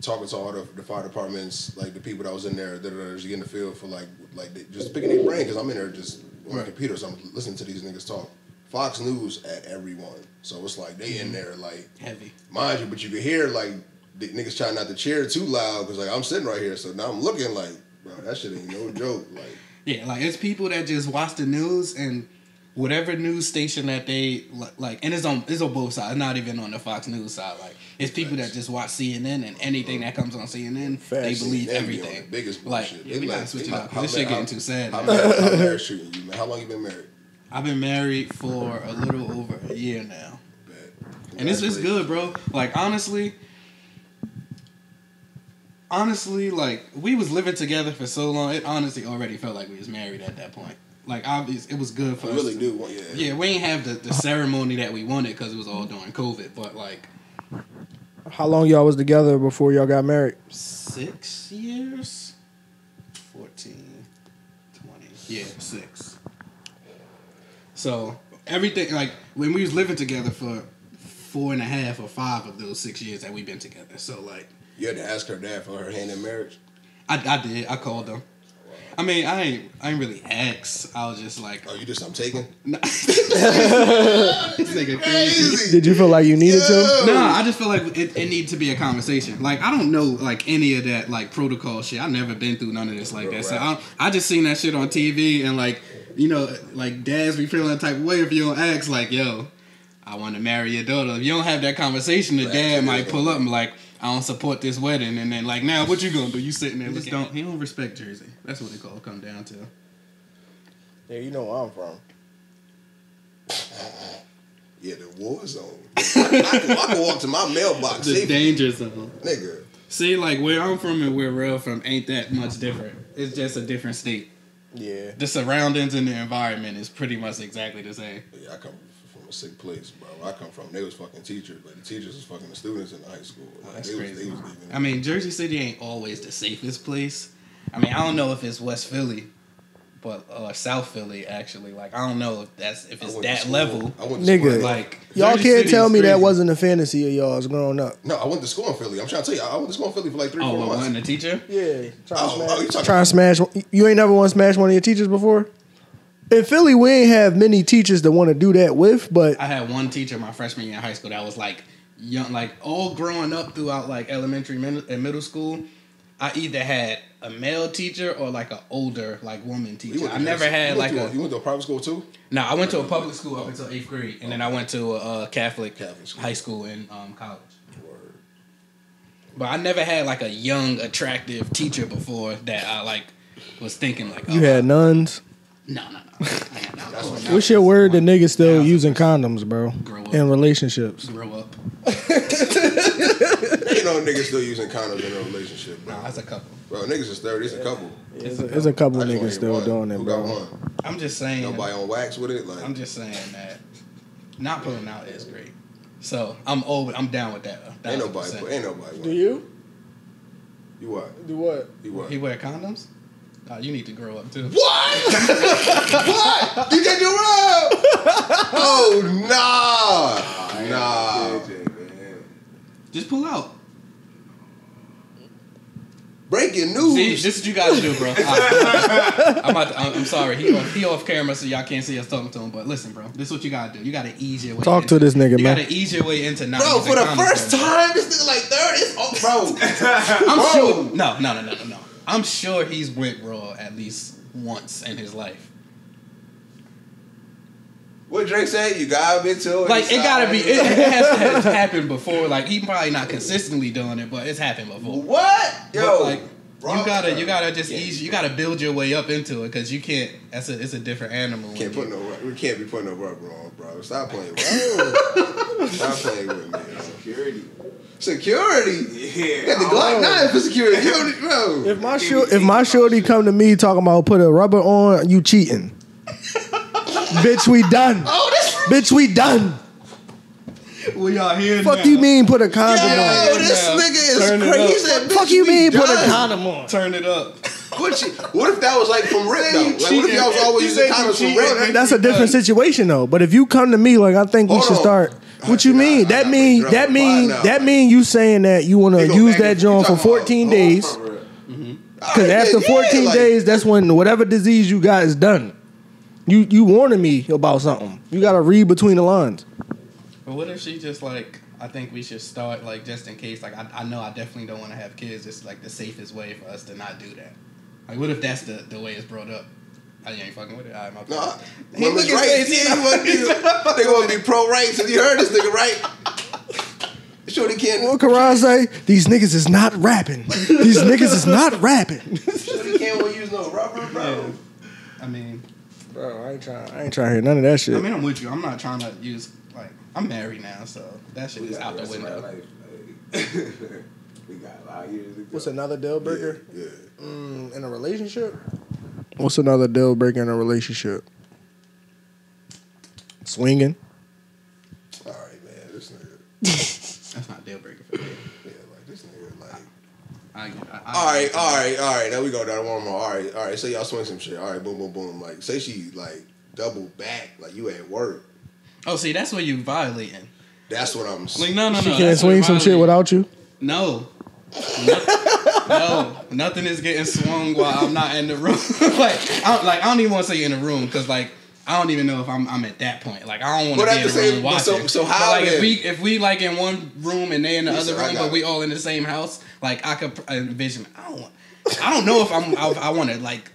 Speaker 3: talking to all the, the fire departments, like the people that was in there that are just getting the feel for like like they, just picking their brain because I'm in there just on my
Speaker 2: Right.
Speaker 3: computer, so I'm listening to these niggas talk. Fox News at everyone, so it's like they in mm-hmm. there like
Speaker 2: Heavy.
Speaker 3: mind you, but you could hear like the niggas trying not to cheer too loud because like I'm sitting right here, so now I'm looking like bro, that shit ain't no joke. Like *laughs*
Speaker 2: Yeah, like it's people that just watch the news and whatever news station that they like, and it's on it's on both sides, not even on the Fox News side. Like it's people that just watch CNN and anything that comes on CNN, they
Speaker 1: Facts.
Speaker 2: believe
Speaker 3: They be
Speaker 2: everything.
Speaker 3: the biggest
Speaker 2: like
Speaker 3: bullshit.
Speaker 2: yeah,
Speaker 3: They
Speaker 2: we gotta switch it up.
Speaker 3: how
Speaker 2: This shit getting
Speaker 3: how-
Speaker 2: too sad.
Speaker 3: How *laughs* married, shooting you, man? How long you been married?
Speaker 2: I've been married for a little over a year now. And it's it's good, bro. Like honestly, honestly, like we was living together for so long. It honestly already felt like we was married at that point. Like obvious, it was good for
Speaker 3: I
Speaker 2: us.
Speaker 3: really do. want- Yeah.
Speaker 2: Yeah, we ain't have the, the ceremony that we wanted because it was all during COVID. But like,
Speaker 1: How long y'all was together before y'all got married?
Speaker 2: Six years? 14, 20. Yeah, six. So everything, like, when we was living together for four and a half or five of those six years that we've been together. So, like,
Speaker 3: You had to ask her dad for her hand in marriage.
Speaker 2: I, I did. I called them. I mean, I ain't, I ain't really asked. I was just like,
Speaker 3: Oh, you just I'm taking.
Speaker 2: Nah. *laughs* this nigga crazy.
Speaker 1: Did you feel like you needed to?
Speaker 2: Nah, I just feel like it, it needs to be a conversation. Like I don't know like any of that like protocol shit. I've never been through none of this like that. So I, I just seen that shit on TV and like you know like dads be feeling that type of way if you don't ask like yo, I want to marry your daughter. If you don't have that conversation, the dad might pull up and be like. I don't support this wedding, and then like now, what you gonna do? You sitting there
Speaker 4: He just
Speaker 2: looking.
Speaker 4: don't. He don't respect Jersey. That's what it call come down to.
Speaker 1: Yeah, you know where I'm from.
Speaker 3: Yeah, the war zone. *laughs* I, can, I can walk to my mailbox.
Speaker 2: The
Speaker 3: safely,
Speaker 2: danger zone.
Speaker 3: nigga.
Speaker 2: See, like where I'm from and where Real from ain't that much different. It's just a different state.
Speaker 1: Yeah.
Speaker 2: The surroundings and the environment is pretty much exactly the same.
Speaker 3: Yeah, I come from a sick place, bro. Where I come from, they was fucking teachers. Like the teachers was fucking the students in the high school. Like,
Speaker 2: That's
Speaker 3: they
Speaker 2: crazy.
Speaker 3: Was, they was leaving.
Speaker 2: I mean, Jersey City ain't always the safest place. I mean, I don't know if it's West Philly, but uh, South Philly actually. Like, I don't know if that's if it's
Speaker 3: went
Speaker 2: that level.
Speaker 3: I went to
Speaker 1: Nigga.
Speaker 3: School,
Speaker 2: Like,
Speaker 1: Y'all
Speaker 2: Jersey
Speaker 1: can't
Speaker 2: City
Speaker 1: tell
Speaker 2: is
Speaker 1: me that wasn't a fantasy of y'all's growing up.
Speaker 3: no, I went to school in Philly. I'm trying to tell you, I went to school in Philly for like three,
Speaker 2: Oh,
Speaker 3: four
Speaker 2: what,
Speaker 3: months.
Speaker 2: wasn't a teacher?
Speaker 1: Yeah. Trying
Speaker 3: Oh, oh, you?
Speaker 1: Trying to smash. You ain't never want to smash one of your teachers before? In Philly, we ain't have many teachers that want to do that with, but
Speaker 2: I had one teacher my freshman year in high school that was like young, like all growing up throughout like elementary and middle school. I either had a male teacher or like an older like woman teacher.
Speaker 3: went
Speaker 2: I never
Speaker 3: you
Speaker 2: had like
Speaker 3: to
Speaker 2: a
Speaker 3: You went to a private school too?
Speaker 2: No, I went to a public school up until eighth grade, and then I went to a, uh Catholic,
Speaker 3: Catholic school.
Speaker 2: high school and um, college. But I never had like a young, attractive teacher before that I like was thinking like,
Speaker 1: you
Speaker 2: oh,
Speaker 1: had nuns.
Speaker 2: No, no, no. *laughs* I no.
Speaker 3: That's what
Speaker 1: What's your word that niggas still using condoms, bro?
Speaker 2: Grow up.
Speaker 1: In relationships.
Speaker 2: Grow up. *laughs*
Speaker 3: Ain't no niggas still using condoms in a relationship, bro.
Speaker 2: Nah, that's a couple.
Speaker 3: Bro, niggas is thirty. It's a couple.
Speaker 1: There's a, there's a couple
Speaker 3: I just wanna
Speaker 1: niggas
Speaker 3: hear
Speaker 1: still
Speaker 3: one.
Speaker 1: doing it,
Speaker 3: Who got
Speaker 1: bro.
Speaker 3: one?
Speaker 2: I'm just saying.
Speaker 3: Nobody on wax with it. Like
Speaker 2: I'm just saying that not pulling out is great. So I'm over. I'm down with that.
Speaker 3: ain't
Speaker 2: thousand
Speaker 3: nobody. Ain't nobody.
Speaker 1: Do you?
Speaker 3: You what?
Speaker 1: Do what?
Speaker 3: You what?
Speaker 2: He wear condoms? Uh, you need to grow up too.
Speaker 3: What? *laughs* what? DJ Durant? oh nah, nah.
Speaker 2: Just pull out.
Speaker 3: Breaking news.
Speaker 2: See, this is what you gotta do, bro. *laughs* I, am about to, I'm, I'm sorry. He off, he off camera, so y'all can't see us talking to him. But listen, bro, this is what you gotta do. You gotta ease your way.
Speaker 1: Talk
Speaker 2: into,
Speaker 1: to this nigga,
Speaker 2: you
Speaker 1: man.
Speaker 2: You gotta ease your way into now.
Speaker 3: bro, for the first
Speaker 2: bro.
Speaker 3: time, this nigga like thirty. It's oh, bro. *laughs*
Speaker 2: I'm
Speaker 3: Bro.
Speaker 2: sure. No, no, no, no, no, no. I'm sure he's went raw at least once in his life.
Speaker 3: What Drake said? You gotta be too.
Speaker 2: Like it gotta be. It, it has to have *laughs* happened before. Like he probably not consistently doing it, but it's happened before.
Speaker 3: What?
Speaker 2: But,
Speaker 3: Yo,
Speaker 2: like
Speaker 3: bro,
Speaker 2: you gotta,
Speaker 3: bro.
Speaker 2: you gotta just
Speaker 3: Yeah.
Speaker 2: ease. You gotta build your way up into it because you can't. That's a. It's a different animal.
Speaker 3: Can't put
Speaker 2: you-
Speaker 3: no. We can't be putting no rubber on, bro. Stop playing. *laughs* Stop playing with me.
Speaker 5: Security.
Speaker 3: Security.
Speaker 5: Yeah.
Speaker 3: You got the Glock oh. nine for security, *laughs* Yo, bro.
Speaker 1: If my shor- if my shorty come to me talking about put a rubber on, you cheating. *laughs* Bitch, we done.
Speaker 3: Oh, this. *laughs*
Speaker 1: Bitch, we done.
Speaker 2: We are here.
Speaker 1: Fuck
Speaker 2: now.
Speaker 1: you mean put a condom on?
Speaker 3: Yo,
Speaker 1: on?
Speaker 3: this
Speaker 2: now.
Speaker 3: nigga is
Speaker 2: Turn it
Speaker 3: crazy.
Speaker 2: up.
Speaker 3: He said,
Speaker 1: Fuck
Speaker 3: "Bitch,
Speaker 1: you
Speaker 3: we
Speaker 1: mean put a
Speaker 3: done."
Speaker 1: condom on?
Speaker 2: Turn it up.
Speaker 3: What, you, what if that was like from Rick though? Like, what if y'all was
Speaker 2: cheating.
Speaker 3: always
Speaker 2: You
Speaker 3: using
Speaker 2: said you
Speaker 3: condoms from
Speaker 2: cheating.
Speaker 3: Rick?
Speaker 1: That's a different situation though. But if you come to me like I think we
Speaker 3: Hold
Speaker 1: should
Speaker 3: on.
Speaker 1: start. What you mean?
Speaker 3: I
Speaker 1: That
Speaker 3: got
Speaker 1: mean that mean that mean you saying that you want to use that
Speaker 3: and-
Speaker 1: joint for
Speaker 3: you talking about-
Speaker 1: 14
Speaker 3: oh,
Speaker 1: days. Because
Speaker 3: mm-hmm. yeah,
Speaker 1: after
Speaker 3: yeah,
Speaker 1: 14
Speaker 3: like-
Speaker 1: days, that's when whatever disease you got is done. You you warning me about something. You got to read between the lines.
Speaker 2: But what if she just like? I think we should start like just in case. Like I, I know I definitely don't want to have kids. It's like the safest way for us to not do that. Like what if that's the the way it's brought up? You ain't fucking with it. All right, my
Speaker 3: Nah,
Speaker 2: bad. He
Speaker 3: women's
Speaker 2: look at
Speaker 3: rights.
Speaker 2: face,
Speaker 3: Yeah, you want to be, *laughs* they want to be pro rights. You heard this nigga, right? Sure, they can't.
Speaker 1: What Karan say? These niggas is not rapping. These niggas is not rapping.
Speaker 3: Sure, they can't want use no rubber, bro.
Speaker 2: I mean,
Speaker 1: Bro, I ain't trying. I ain't trying to hear none of that shit.
Speaker 2: I mean, I'm with you. I'm not trying to use like I'm married now, so that shit
Speaker 5: We
Speaker 2: is out the
Speaker 5: rest of
Speaker 2: window.
Speaker 5: life, like, *laughs* we got a lot of years to go.
Speaker 1: What's another deal breaker
Speaker 3: Yeah.
Speaker 1: mm, in a relationship? What's another deal breaker in a relationship? Swinging.
Speaker 3: All right, man. This nigga. *laughs*
Speaker 2: That's not deal breaker for me.
Speaker 3: Yeah, like this nigga, like.
Speaker 2: I, I, I,
Speaker 3: All right, all right, all right. Now we go down one more. All right, all right. Say y'all swing some shit. All right, boom, boom, boom. Like, say she like double back, like you at work.
Speaker 2: Oh, see, that's what you violating.
Speaker 3: That's what I'm. Saying.
Speaker 2: Like, no, no,
Speaker 1: She can't swing some shit without you.
Speaker 2: No. no, *laughs* no, nothing is getting swung while I'm not in the room. *laughs* like, I don't, like I don't even want to say in the room because like I don't even know if I'm I'm at that point. Like I don't want to
Speaker 3: at
Speaker 2: be in
Speaker 3: the
Speaker 2: the room watching.
Speaker 3: so- so
Speaker 2: But,
Speaker 3: how
Speaker 2: like if we if we like in one room and they in the
Speaker 3: Listen,
Speaker 2: other room,
Speaker 3: got
Speaker 2: but we all in the same house, like I could envision. I don't want. I don't know if I'm. I, I want to like.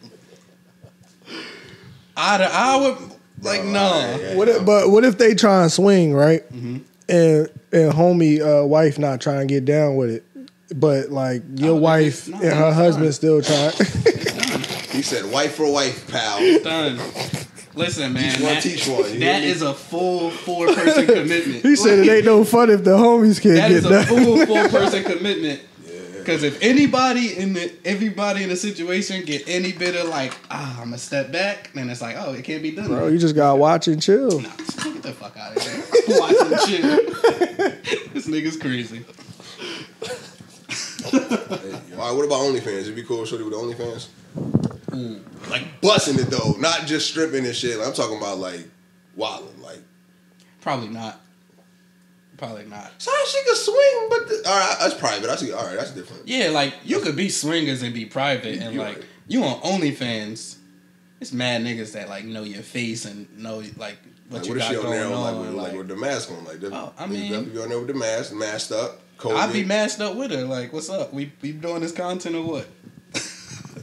Speaker 2: I I would like
Speaker 3: Bro,
Speaker 2: no.
Speaker 3: yeah, yeah.
Speaker 1: What if, but what if they try and swing right,
Speaker 2: Mm-hmm.
Speaker 1: and and homie uh, wife not trying to get down with it, but like your wife
Speaker 2: it's- no,
Speaker 1: and her husband
Speaker 2: done.
Speaker 1: still trying.
Speaker 3: He said, "Wife for wife, pal."
Speaker 2: Done. Listen, man.
Speaker 3: Teach one,
Speaker 2: that-
Speaker 3: teach one, you
Speaker 2: that
Speaker 3: hear me?
Speaker 2: is a full four person *laughs* commitment.
Speaker 1: he said it ain't no fun if the homies can't
Speaker 2: That
Speaker 1: get
Speaker 2: is a full *laughs* four person commitment.
Speaker 3: Yeah.
Speaker 2: Because if anybody in the everybody in the situation get any bit of like ah I'm gonna step back, then it's like oh it can't be done.
Speaker 1: Bro, you just gotta watch and chill.
Speaker 2: Nah, get the fuck out of here. I'm watching shit. this nigga's crazy.
Speaker 3: All right, what about OnlyFans? It'd be cool, shorty with OnlyFans. Hmm. Like busting it though, not just stripping and shit. Like, I'm talking about like wilding, like.
Speaker 2: Probably not. Probably not.
Speaker 3: So she could swing, but the, all right, that's private. I see. All right, that's different.
Speaker 2: Yeah, like you could be swingers and be private, and
Speaker 3: You
Speaker 2: like
Speaker 3: right.
Speaker 2: you on OnlyFans. It's mad niggas that like know your face and know like what
Speaker 3: Like,
Speaker 2: you
Speaker 3: what
Speaker 2: got going on.
Speaker 3: like, with,
Speaker 2: like,
Speaker 3: like with the mask on? Like, the,
Speaker 2: Oh, I mean-
Speaker 3: be on there with the mask, masked up. COVID.
Speaker 2: I'd be masked up with her. Like, what's up? We we doing this content or what? *laughs*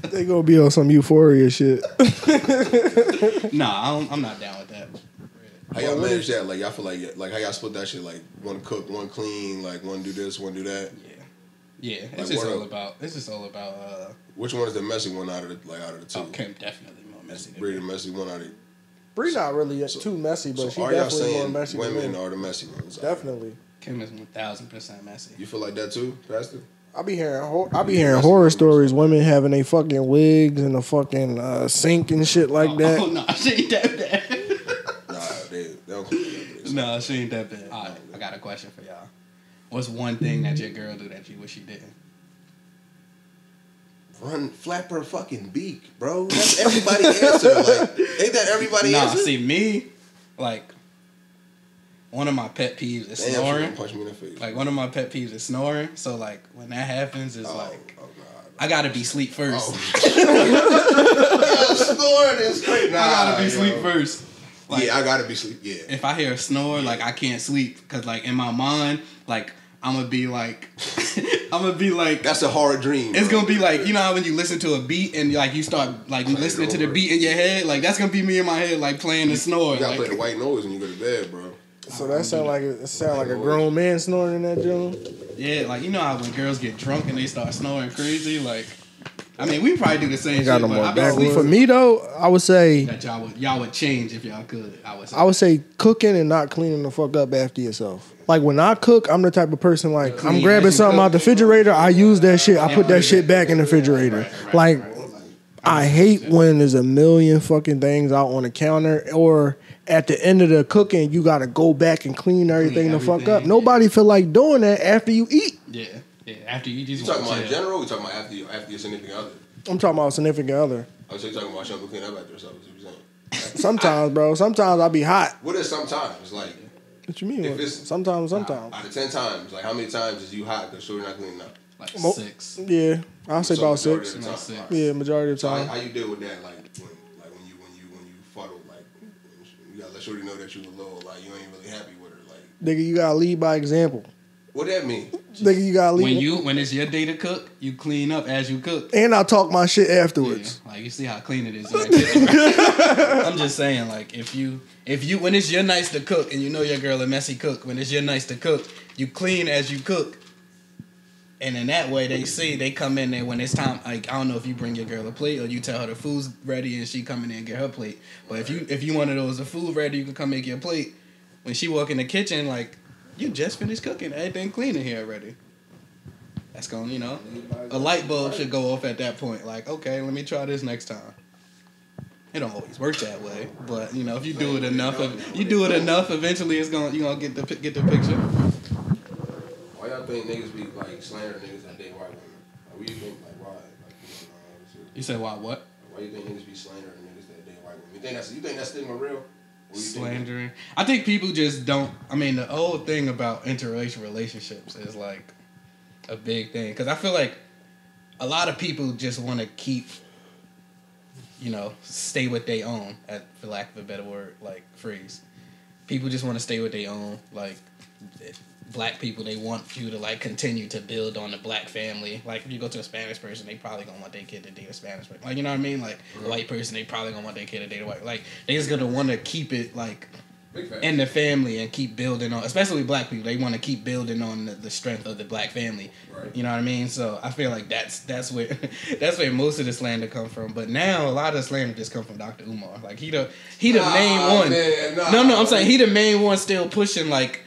Speaker 1: They gonna be on some euphoria shit. *laughs*
Speaker 2: Nah, I don't, I'm not down with that.
Speaker 3: How y'all manage that? Like, y'all feel like like how y'all split that shit? Like, one cook, one clean. Like, one do this, one do that.
Speaker 2: Yeah, yeah. It's
Speaker 3: Like,
Speaker 2: just all
Speaker 3: up?
Speaker 2: about. It's just all about. uh
Speaker 3: Which one is the messy one out of the like out of the two?
Speaker 2: Oh, Kim definitely more messy. than
Speaker 3: Bree the messy one out of.
Speaker 1: Bree not really too messy, but
Speaker 3: So
Speaker 1: she definitely more messy
Speaker 3: women
Speaker 1: me.
Speaker 3: are the messy ones?
Speaker 1: Definitely.
Speaker 2: Kim is one thousand percent messy.
Speaker 3: You feel like that too, Pastor?
Speaker 1: I be hearing ho- I be hearing horror stories. Women having they fucking wigs and a fucking uh, sink and shit like
Speaker 2: Oh
Speaker 1: that. *laughs*
Speaker 2: no, she ain't that bad.
Speaker 3: Nah, they they don't come together.
Speaker 2: no, she ain't that bad. All right, I got a question for y'all. What's one thing that your girl do that you wish she didn't?
Speaker 3: Run, flap her fucking beak, bro. That's everybody answer. Like, ain't that everybody
Speaker 2: Nah,
Speaker 3: answer?
Speaker 2: see me, like one of my pet peeves is
Speaker 3: Damn,
Speaker 2: snoring.
Speaker 3: punch me in the face.
Speaker 2: Like one of my pet peeves is snoring. So like when that happens, it's
Speaker 3: oh,
Speaker 2: like
Speaker 3: oh god.
Speaker 2: I gotta be sleep oh. first. *laughs*
Speaker 3: Oh. snoring is crazy. Nah,
Speaker 2: I gotta be
Speaker 3: yo.
Speaker 2: sleep first. Like,
Speaker 3: yeah, I gotta be sleep. Yeah.
Speaker 2: if I hear a snore, like I can't sleep because like in my mind, like I'm gonna be like, *laughs* I'm gonna be like,
Speaker 3: That's a hard dream.
Speaker 2: it's
Speaker 3: bro.
Speaker 2: gonna be like you know how when you listen to a beat and like you start like listening to the beat in your head, like that's gonna be me in my head, like playing the snore.
Speaker 3: You gotta
Speaker 2: like-
Speaker 3: play the white noise when you go to bed, bro.
Speaker 1: So that sound like it sound like a grown man snoring in that joint.
Speaker 2: Yeah, like you know how when girls get drunk and they start snoring crazy, like I mean we probably do the same
Speaker 1: Ain't got
Speaker 2: shit,
Speaker 1: no
Speaker 2: but
Speaker 1: more
Speaker 2: I be
Speaker 1: backwood. For me though, I would say
Speaker 2: that y'all would y'all would change if y'all could. I would say.
Speaker 1: I would say cooking and not cleaning the fuck up after yourself. Like when I cook, I'm the type of person like I'm grabbing something
Speaker 2: cook.
Speaker 1: out the refrigerator, I use that shit, I put that shit back in the refrigerator. Like I hate when there's a million fucking things out on the counter or at the end of the cooking you gotta go back and clean everything the fuck up.
Speaker 2: everything,
Speaker 1: Nobody feel like doing that after you eat.
Speaker 2: yeah, yeah. After you just
Speaker 3: You talking about in general? Or you talking about after you, after your significant other?
Speaker 1: I'm talking about significant other.
Speaker 3: Oh, I was talking about Sean clean up after herself. Is what you're saying.
Speaker 1: Sometimes, bro. Sometimes I be hot.
Speaker 3: What is sometimes like
Speaker 1: What you mean?
Speaker 3: If it's-
Speaker 1: sometimes, sometimes.
Speaker 3: out of ten times? Like how many times is you hot because sure you're not cleaning up?
Speaker 2: like
Speaker 1: Mo-
Speaker 2: six.
Speaker 1: Yeah, I'll say
Speaker 3: So
Speaker 1: about six.
Speaker 3: of the time.
Speaker 2: About six.
Speaker 1: Yeah, majority of the
Speaker 3: So how,
Speaker 1: time.
Speaker 3: how you deal with that? Like when, let Shorty know that you a little like you ain't really happy with her. Like
Speaker 1: Nigga, you gotta lead by example.
Speaker 3: what that mean?
Speaker 1: Nigga, you gotta lead.
Speaker 2: When you when it's your day to cook, you clean up as you cook.
Speaker 1: and I talk my shit
Speaker 2: Yeah,
Speaker 1: afterwards.
Speaker 2: like you see how clean it is. Kitchen, right? *laughs* I'm just saying, like if you if you when it's your nights to cook and you know your girl a messy cook, when it's your nights to cook, you clean as you cook. And in that way, they see they come in there when it's time. Like I don't know if you bring your girl a plate or you tell her the food's ready and she come in there and get her plate. But if you if you one of those the food ready, you can come make your plate. When she walk in the kitchen, like you just finished cooking, everything clean in here already. That's gonna you know, a light bulb should go off at that point. Like, okay, let me try this next time. It don't always work that way, but you know, if you do it enough, you do it enough, eventually it's gonna you gonna get the get the picture.
Speaker 3: Y'all think niggas be like slandering niggas that date white women? Like, what do you think? Like, why? Like, you know.
Speaker 2: You said why? What?
Speaker 3: why you think niggas be slandering niggas that date white women? You think that's you think that stigma real? Or you think-
Speaker 2: Slandering. I think people just don't. I mean, the old thing about interracial relationships is like a big thing because I feel like a lot of people just want to keep, you know, stay with their own, at, for lack of a better word, like phrase. People just want to stay with their own. Like black people, they want you to like continue to build on the black family. Like if you go to a Spanish person, they probably gonna want their kid to date a Spanish person. Like you know what I mean? Like a white person, they probably gonna want their kid to date a white. Like they just gonna want to keep it like in the family and keep building on, especially black people. They want to keep building on the, the strength of the black family.
Speaker 3: Right.
Speaker 2: You know what I mean? So I feel like that's that's where *laughs* that's where most of the slander come from. But now a lot of the slander just come from Dr. Umar. Like he the he the
Speaker 3: Nah,
Speaker 2: main one.
Speaker 3: man, nah.
Speaker 2: no, no, I'm saying he the main one still pushing like.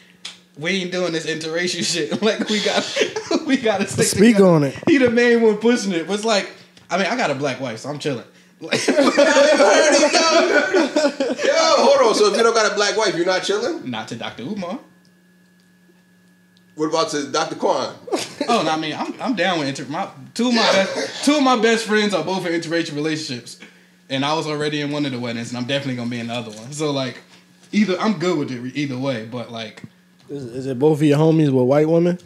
Speaker 2: We ain't doing this interracial shit. *laughs* Like we got, *laughs* we got to stick
Speaker 1: Speak
Speaker 2: together.
Speaker 1: on it.
Speaker 2: He the main one pushing it. But it's like, I mean, I got a black wife, so I'm chilling. *laughs* Like,
Speaker 3: Yo, hold on. So if you don't got a black wife, you're not chilling.
Speaker 2: not to Dr. Umar.
Speaker 3: What about to Dr. Kwan?
Speaker 2: Oh, no, I mean, I'm I'm down with inter. My two of my best two of my best friends are both in interracial relationships, and I was already in one of the weddings, and I'm definitely gonna be in the other one. So like, either I'm good with it either way. But like,
Speaker 1: Is, is it both of your homies with white women?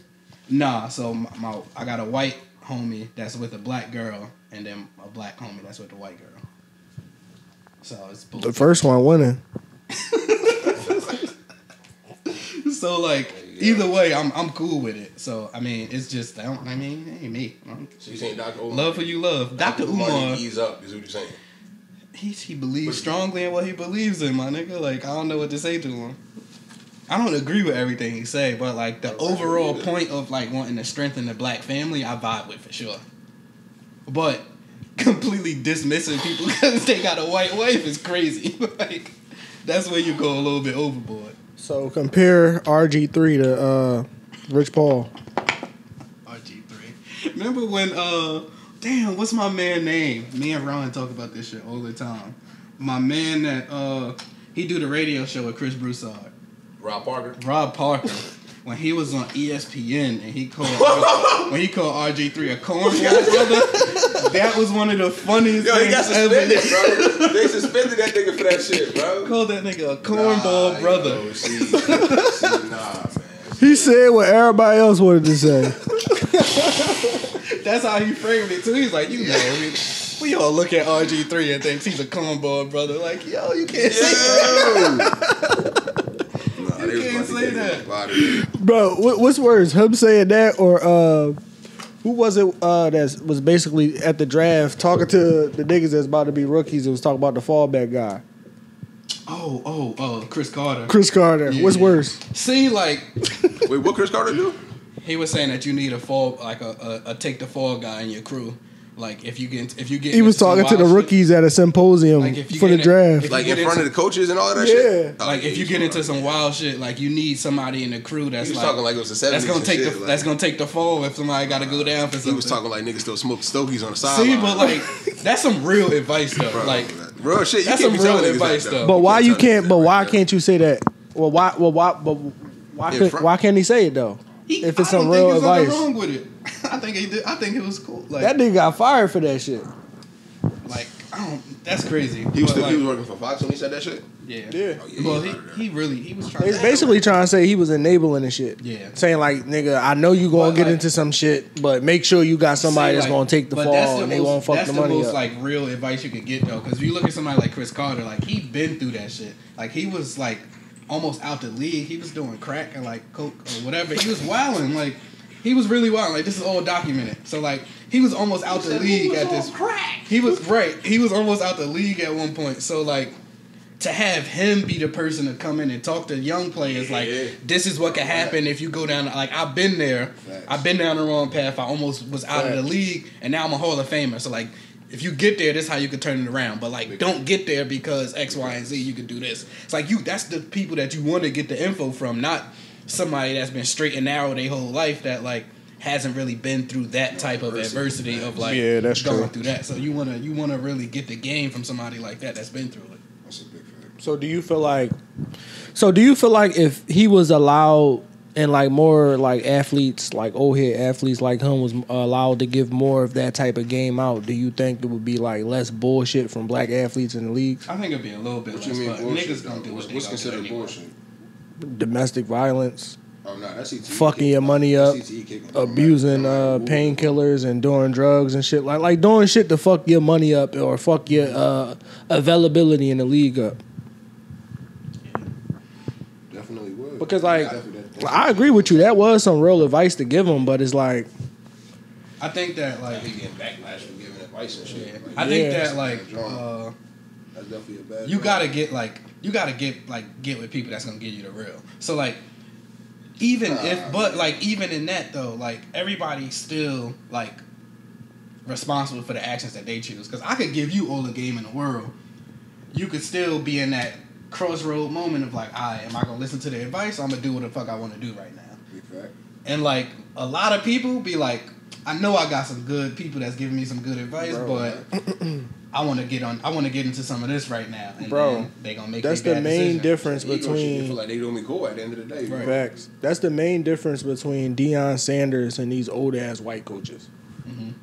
Speaker 2: nah. So my, my I got a white homie that's with a black girl, and then a black homie that's with a white girl. So it's both.
Speaker 1: The first one winning. *laughs*
Speaker 2: So like, either way, I'm I'm cool with it. So I mean, it's just I don't. I mean, it ain't me. I'm-
Speaker 3: So you saying Dr. Umar?
Speaker 2: Love who you love, Dr. Umar.
Speaker 3: need to ease up. Is what you're saying.
Speaker 2: he he believes strongly in what he believes in, my nigga. Like I don't know what to say to him. I don't agree with everything he say, but like the overall point of like wanting to strengthen the black family, I vibe with for sure. But completely dismissing people *laughs* because they got a white wife is crazy. *laughs* like that's where you go a little bit overboard.
Speaker 1: So compare RG three to uh, Rich Paul.
Speaker 2: RG three. Remember when uh damn, what's my man name? Me and Ron talk about this shit all the time. My man that uh he do the radio show with Chris Broussard.
Speaker 3: Rob Parker.
Speaker 2: Rob Parker. When he was on ESPN and he called *laughs* when he called RG three a cornball brother, that was one of the funniest
Speaker 3: Yo, he
Speaker 2: things
Speaker 3: got suspended,
Speaker 2: ever.
Speaker 3: bro. They suspended that nigga for that shit, bro.
Speaker 2: Called that nigga a cornball
Speaker 3: Nah,
Speaker 2: brother.
Speaker 3: yo, see, see, nah, man.
Speaker 1: He said what everybody else wanted to say.
Speaker 2: That's how he framed it too. He's like, you know, we, we all look at RG three and think he's a cornball brother. Like, yo, you can't say that. *laughs*
Speaker 3: Nah,
Speaker 2: You can't say that.
Speaker 3: up out of here.
Speaker 1: Bro, what, what's worse, him saying that or uh, who was it uh, that was basically at the draft talking to the niggas that's about to be rookies and was talking about the fallback guy,
Speaker 2: Oh, oh, oh, Cris Carter.
Speaker 1: Cris Carter.
Speaker 2: Yeah.
Speaker 1: What's worse?
Speaker 2: See, like
Speaker 3: Wait, what Cris Carter do?
Speaker 2: he was saying that you need a fall, like a, a, a take the fall guy in your crew. Like if you get if you get
Speaker 1: He was talking to the
Speaker 2: wild shit,
Speaker 1: rookies at a symposium
Speaker 2: Like, if you
Speaker 1: for the
Speaker 2: get
Speaker 1: draft.
Speaker 2: if-
Speaker 3: Like in
Speaker 2: get
Speaker 3: front of the coaches and all that
Speaker 1: Yeah.
Speaker 3: shit? Oh,
Speaker 2: like if you get into
Speaker 3: right.
Speaker 2: some wild shit, like you need somebody in the crew that's
Speaker 3: He was
Speaker 2: like,
Speaker 3: talking like it was the 70s
Speaker 2: that's gonna take
Speaker 3: shit,
Speaker 2: the
Speaker 3: like-
Speaker 2: that's gonna take the fall if somebody got to go down for something.
Speaker 3: He was talking like niggas still smoke stogies on the sideline.
Speaker 2: See, but like that's some real advice though.
Speaker 3: Bro,
Speaker 2: like
Speaker 3: real shit. You
Speaker 2: that's
Speaker 3: can't
Speaker 2: some
Speaker 3: be
Speaker 2: real advice,
Speaker 3: that,
Speaker 2: though.
Speaker 1: but why you can't? But why can't you say that? Well, why? Well, why? But why?
Speaker 3: In
Speaker 1: Could,
Speaker 3: front-
Speaker 1: why can't he say it though?
Speaker 2: he,
Speaker 1: if it's
Speaker 2: I
Speaker 1: some real advice.
Speaker 2: wrong with it. *laughs* I think he did. I think it was cool. Like
Speaker 1: That nigga got fired for that shit.
Speaker 2: like I don't. That's crazy.
Speaker 3: He was, still,
Speaker 2: like,
Speaker 3: he was working for Fox when he said that shit?
Speaker 2: yeah.
Speaker 1: Yeah.
Speaker 3: Oh, yeah,
Speaker 2: Well,
Speaker 3: he
Speaker 2: he,
Speaker 3: was out of there.
Speaker 2: he really he was trying.
Speaker 1: He's basically trying to say he was enabling the shit.
Speaker 2: Yeah.
Speaker 1: Saying like, nigga, I know you gonna
Speaker 2: But,
Speaker 1: get
Speaker 2: like-
Speaker 1: into some shit, but make sure you got somebody
Speaker 2: See,
Speaker 1: that's
Speaker 2: like,
Speaker 1: gonna take the fall
Speaker 2: that's
Speaker 1: and they won't fuck
Speaker 2: that's
Speaker 1: the money
Speaker 2: most
Speaker 1: up.
Speaker 2: like real advice you could get though, because if you look at somebody like Cris Carter, like he been through that shit. Like he was like almost out the league. He was doing crack and like coke or whatever. He was wilding. Like he was really wild. Like this is all documented. So like he was almost out the league at this. He was right. He was almost out the league at one point. So like. To have him be the person to come in and talk to young players like
Speaker 3: Yeah.
Speaker 2: this is what could happen if you go down like I've been there
Speaker 3: Facts.
Speaker 2: I've been down the wrong path I almost was out of the league and now I'm a Hall of Famer so like if you get there this is how you can turn it around but like don't get there because X Y and Z you can do this it's like you that's the people that you want to get the info from not somebody that's been straight and narrow their whole life that like hasn't really been through that type of adversity of like
Speaker 1: Yeah, that's
Speaker 2: going
Speaker 1: true.
Speaker 2: through that so you want to you want to really get the game from somebody like that that's been through it
Speaker 3: That's a big fact.
Speaker 1: So do you feel like? So do you feel like if he was allowed, and like more like athletes, like old head athletes like him, was allowed to give more of that type of game out, do you think it would be like less bullshit from black athletes in the leagues?
Speaker 2: I think it'd be a little bit
Speaker 3: What
Speaker 2: less,
Speaker 3: you mean
Speaker 2: but
Speaker 3: bullshit?
Speaker 2: niggas
Speaker 3: though?
Speaker 2: gonna do
Speaker 3: what's
Speaker 2: what they
Speaker 3: what's
Speaker 2: gonna
Speaker 3: considered
Speaker 2: do anyway.
Speaker 3: Bullshit?
Speaker 1: Domestic violence,
Speaker 3: Oh no,
Speaker 1: fucking your money up, abusing uh, painkillers and doing drugs and shit like like doing shit to fuck your money up or fuck your uh, availability in the league up.
Speaker 3: Definitely would.
Speaker 1: Because like
Speaker 3: Definitely, that-
Speaker 1: I agree with you, that was some real advice to give them, but it's like
Speaker 2: I think that like
Speaker 3: Like he getting backlash for giving advice and shit. Like,
Speaker 2: I think
Speaker 1: Yeah.
Speaker 2: that like uh,
Speaker 3: that's definitely a bad.
Speaker 2: you gotta get like you gotta get like get with people that's gonna give you the real. So like even
Speaker 3: Nah,
Speaker 2: if but like even in that though, like everybody's still like responsible for the actions that they choose. Because I could give you all the game in the world, you could still be in that crossroad moment of like, I am I gonna listen to the advice? Or I'm gonna do what the fuck I want to do right now.
Speaker 3: Fact.
Speaker 2: And like a lot of people be like, I know I got some good people that's giving me some good advice,
Speaker 1: Bro.
Speaker 2: but I want to get on. I want to get into some of this right now. And
Speaker 1: Bro,
Speaker 2: then they gonna make
Speaker 1: that's the main
Speaker 2: decision.
Speaker 1: difference
Speaker 3: Ego
Speaker 1: between
Speaker 3: feel like they doing me cool at the end of the day.
Speaker 2: Right.
Speaker 1: Facts. That's the main difference between Deion Sanders and these old ass white coaches.
Speaker 2: Mhm.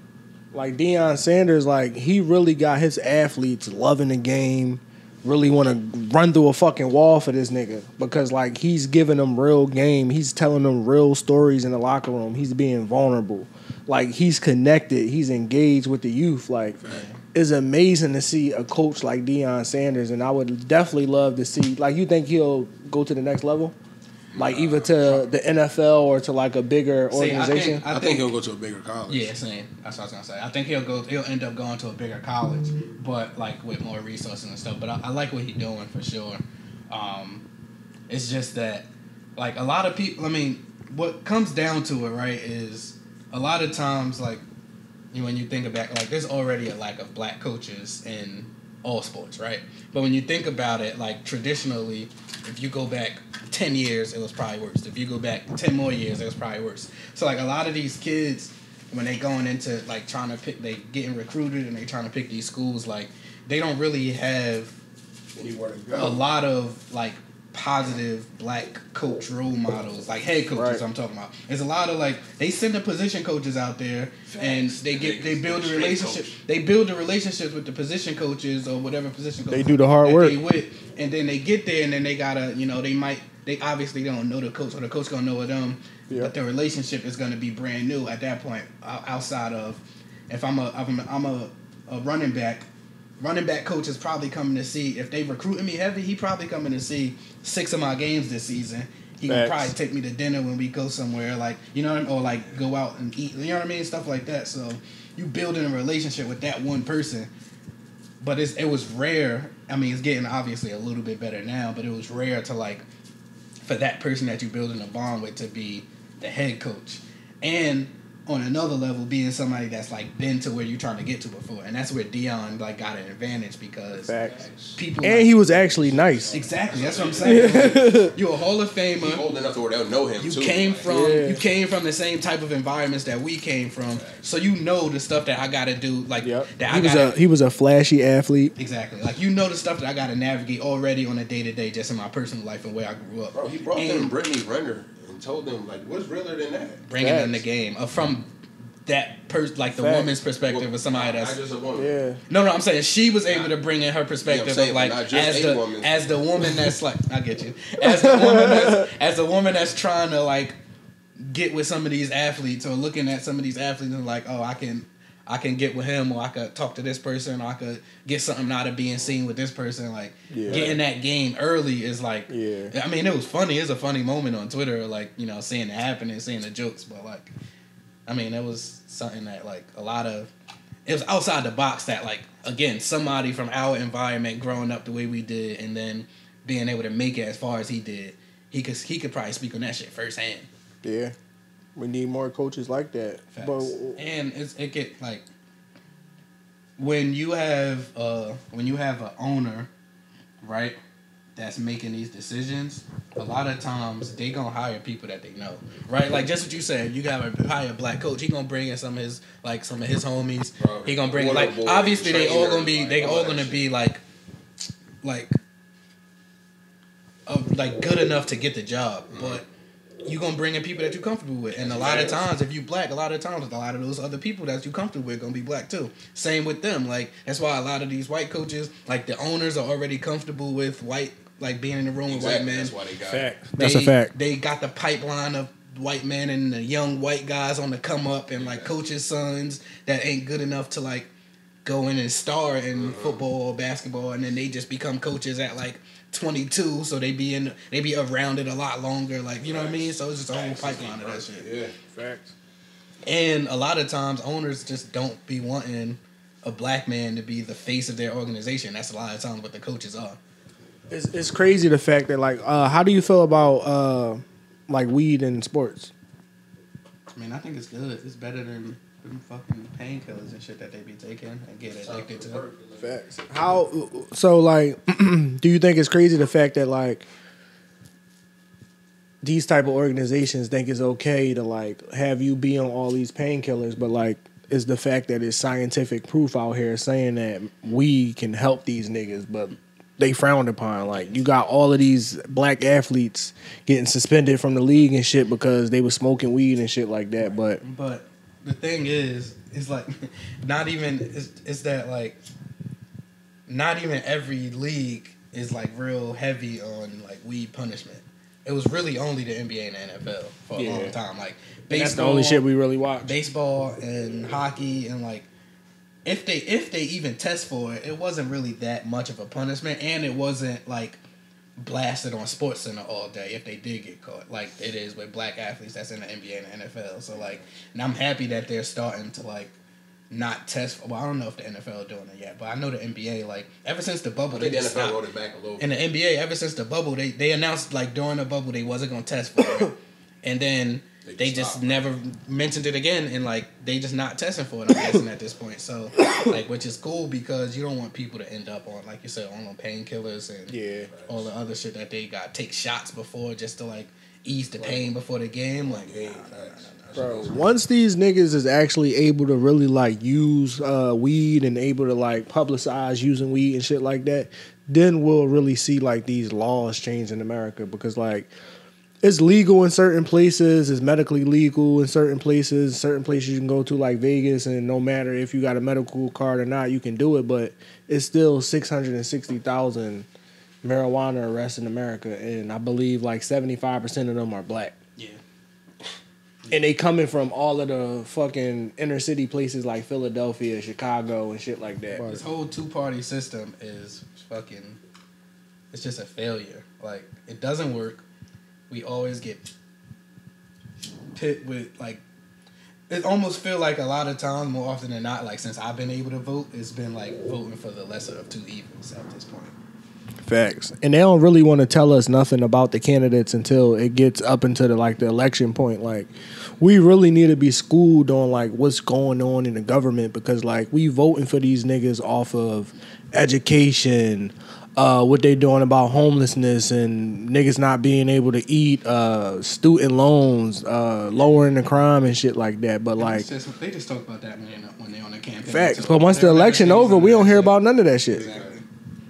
Speaker 1: Like Deion Sanders, like he really got his athletes loving the game, really want to run through a fucking wall for this nigga because like he's giving them real game. He's telling them real stories in the locker room. He's being vulnerable. Like he's connected. He's engaged with the youth. Like it's amazing to see a coach like Deion Sanders, and I would definitely love to see. Like you think he'll go to the next level? Like either to the NFL or to like a bigger
Speaker 2: See, I
Speaker 1: organization.
Speaker 2: think,
Speaker 3: I,
Speaker 2: I
Speaker 3: think,
Speaker 2: think
Speaker 3: he'll go to a bigger college.
Speaker 2: Yeah, same. That's what I was gonna say. I think he'll go. He'll end up going to a bigger college, but like with more resources and stuff. But I, I like what he's doing for sure. Um, it's just that, like a lot of people. I mean, what comes down to it, right, is a lot of times, like you- when you think about, like there's already a lack of black coaches in all sports, right? But when you think about it, like traditionally, if you go back ten years, it was probably worse. If you go back ten more years, it was probably worse. So like a lot of these kids, when they going into like trying to pick, they getting recruited and they trying to pick these schools, like they don't really have
Speaker 3: Anywhere to
Speaker 2: a lot of like positive black coach role models, like head coaches.
Speaker 1: Right.
Speaker 2: I'm talking about. There's a lot of like they send the position coaches out there, and they get they build a relationship. They build the relationships with the position coaches or whatever position.
Speaker 1: They do the hard work.
Speaker 2: they with, and then they get there, and then they gotta you know they might they obviously don't know the coach or the coach gonna know of them,
Speaker 1: Yeah.
Speaker 2: but the relationship is gonna be brand new at that point. Outside of if I'm a I'm a, I'm a, a running back running back coach is probably coming to see if they recruiting me heavy. He probably coming to see six of my games this season. He can probably take me to dinner when we go somewhere, like you know, what I mean? or like go out and eat. You know what I mean? Stuff like that. So you building a relationship with that one person. But it's it was rare. I mean, it's getting obviously a little bit better now, but it was rare to like for that person that you building a bond with to be the head coach, and on another level, being somebody that's like been to where you're trying to get to before, and that's where Deion like got an advantage because
Speaker 1: Facts.
Speaker 2: people
Speaker 1: And
Speaker 2: like-
Speaker 1: he was actually nice.
Speaker 2: exactly that's what I'm saying. *laughs* Like, you're a Hall of
Speaker 3: He
Speaker 2: Famer.
Speaker 3: old enough to where they'll know him
Speaker 2: You
Speaker 3: too.
Speaker 2: came from
Speaker 1: Yeah.
Speaker 2: you came from the same type of environments that we came from, so you know the stuff that I got to do. Like
Speaker 1: Yep.
Speaker 2: that
Speaker 1: He
Speaker 2: I
Speaker 1: was
Speaker 2: got
Speaker 1: a he was a flashy athlete.
Speaker 2: Exactly. Like you know the stuff that I got to navigate already on a day to day, just in my personal life and where I grew up.
Speaker 3: Bro, he brought
Speaker 2: And
Speaker 3: them Brittany Renner and told them like, what's realer than that?
Speaker 2: bringing in the game uh, from that person, like the
Speaker 1: Facts.
Speaker 2: woman's perspective of somebody
Speaker 3: Not
Speaker 2: that's.
Speaker 3: just a woman.
Speaker 1: Yeah.
Speaker 2: No, no, I'm saying she was able to bring in her perspective
Speaker 3: saying,
Speaker 2: of like as the
Speaker 3: woman.
Speaker 2: as the woman that's like I get you as the woman that's as the woman that's trying to like get with some of these athletes or looking at some of these athletes and like oh I can I can get with him or I could talk to this person or I could get something out of being seen with this person like
Speaker 1: Yeah.
Speaker 2: getting that game early is like
Speaker 1: Yeah.
Speaker 2: I mean it was funny it's a funny moment on Twitter like you know seeing it happen and seeing the jokes but like I mean, it was something that like a lot of it was outside the box that like again somebody from our environment growing up the way we did and then being able to make it as far as he did he could he could probably speak on that shit firsthand
Speaker 1: Yeah. We need more coaches like that.
Speaker 2: Facts.
Speaker 1: But
Speaker 2: and it's it get like when you have uh when you have an owner right that's making these decisions a lot of times they gonna hire people that they know right? Like just what you said you gotta hire a black coach. He gonna bring in some of his like some of his homies.
Speaker 3: Bro,
Speaker 2: he gonna bring
Speaker 3: water
Speaker 2: like
Speaker 3: boy,
Speaker 2: obviously they all gonna be they
Speaker 3: all
Speaker 2: all gonna be like like uh, like good enough to get the job. But you gonna bring in people that you're comfortable with, and a lot of times, if you black, a lot of times, a lot of those other people that you comfortable with gonna be black too. Same with them. Like that's why a lot of these white coaches, like the owners, are already comfortable with white, like being in the room with white men.
Speaker 3: That's why they got.
Speaker 1: Fact. That's a fact.
Speaker 2: They got the pipeline of white men and the young white guys on the come up, and like coaches' sons that ain't good enough to like go in and star in mm-hmm. football or basketball, and then they just become coaches at like 22, so they be in they be around it a lot longer. Like you know what I mean? So it's just a whole pipeline of that shit.
Speaker 3: Yeah.
Speaker 1: Facts.
Speaker 2: And a lot of times owners just don't be wanting a black man to be the face of their organization. That's a lot of times what the coaches are.
Speaker 1: It's, it's crazy the fact that like, uh, how do you feel about uh, like weed in sports?
Speaker 2: I mean, I think it's good. It's better than them fucking painkillers and shit that they be taking and get addicted to.
Speaker 1: Facts. How so? Like, *clears throat* do you think it's crazy the fact that like these type of organizations think it's okay to like have you be on all these painkillers, but like is the fact that it's scientific proof out here saying that we can help these niggas, but they frowned upon. Like you got all of these black athletes getting suspended from the league and shit because they were smoking weed and shit like that. But
Speaker 2: But the thing is, is like not even it's, is that like not even every league is like real heavy on like weed punishment. It was really only the NBA and the NFL for a
Speaker 1: Yeah.
Speaker 2: long time. Like
Speaker 1: that's the only shit we really watch.
Speaker 2: baseball and hockey and like if they if they even test for it, it wasn't really that much of a punishment and it wasn't like blasted on Sports Center all day if they did get caught, like it is with black athletes that's in the NBA and the NFL. So like, and I'm happy that they're starting to like not test. Well, I don't know if the NFL doing it yet, but I know the NBA like ever since the bubble they
Speaker 3: the NFL
Speaker 2: stopped.
Speaker 3: it back a little.
Speaker 2: In the NBA, ever since the bubble, they they announced like during the bubble they wasn't gonna test for it, *coughs* and then
Speaker 3: They
Speaker 2: they,
Speaker 3: just
Speaker 2: just
Speaker 3: stopped.
Speaker 2: never mentioned it again, and like they just not testing for it. I'm guessing at this point, so *coughs* like which is cool because you don't want people to end up on like you said on painkillers and
Speaker 1: Yeah.
Speaker 2: all the other shit that they got take shots before just to like ease the pain before the game. Like nah.
Speaker 1: Bro, once these niggas is actually able to really like use uh, weed and able to like publicize using weed and shit like that, then we'll really see like these laws change in America because like it's legal in certain places, it's medically legal in certain places, certain places you can go to like Vegas and no matter if you got a medical card or not, you can do it, but it's still 660,000 marijuana arrests in America and I believe like 75% of them are black
Speaker 2: yeah.
Speaker 1: and they coming from all of the fucking inner city places like Philadelphia, Chicago, and shit like that.
Speaker 2: This whole two party system is fucking. It's just a failure. Like it doesn't work. We always get pit with like. It almost feel like a lot of times, more often than not, like since I've been able to vote, it's been like voting for the lesser of two evils at this point.
Speaker 1: Facts, and they don't really want to tell us nothing about the candidates until it gets up into the like the election point. Like, we really need to be schooled on like what's going on in the government because like we voting for these niggas off of education, uh, what they doing about homelessness and niggas not being able to eat, uh, student loans, uh, lowering the crime and shit like that. But like.
Speaker 2: It's just, they just talk about that when they're, when they're on the campaign.
Speaker 1: Facts. But once the election over, we don't hear
Speaker 2: shit.
Speaker 1: about none of that shit.
Speaker 2: Exactly.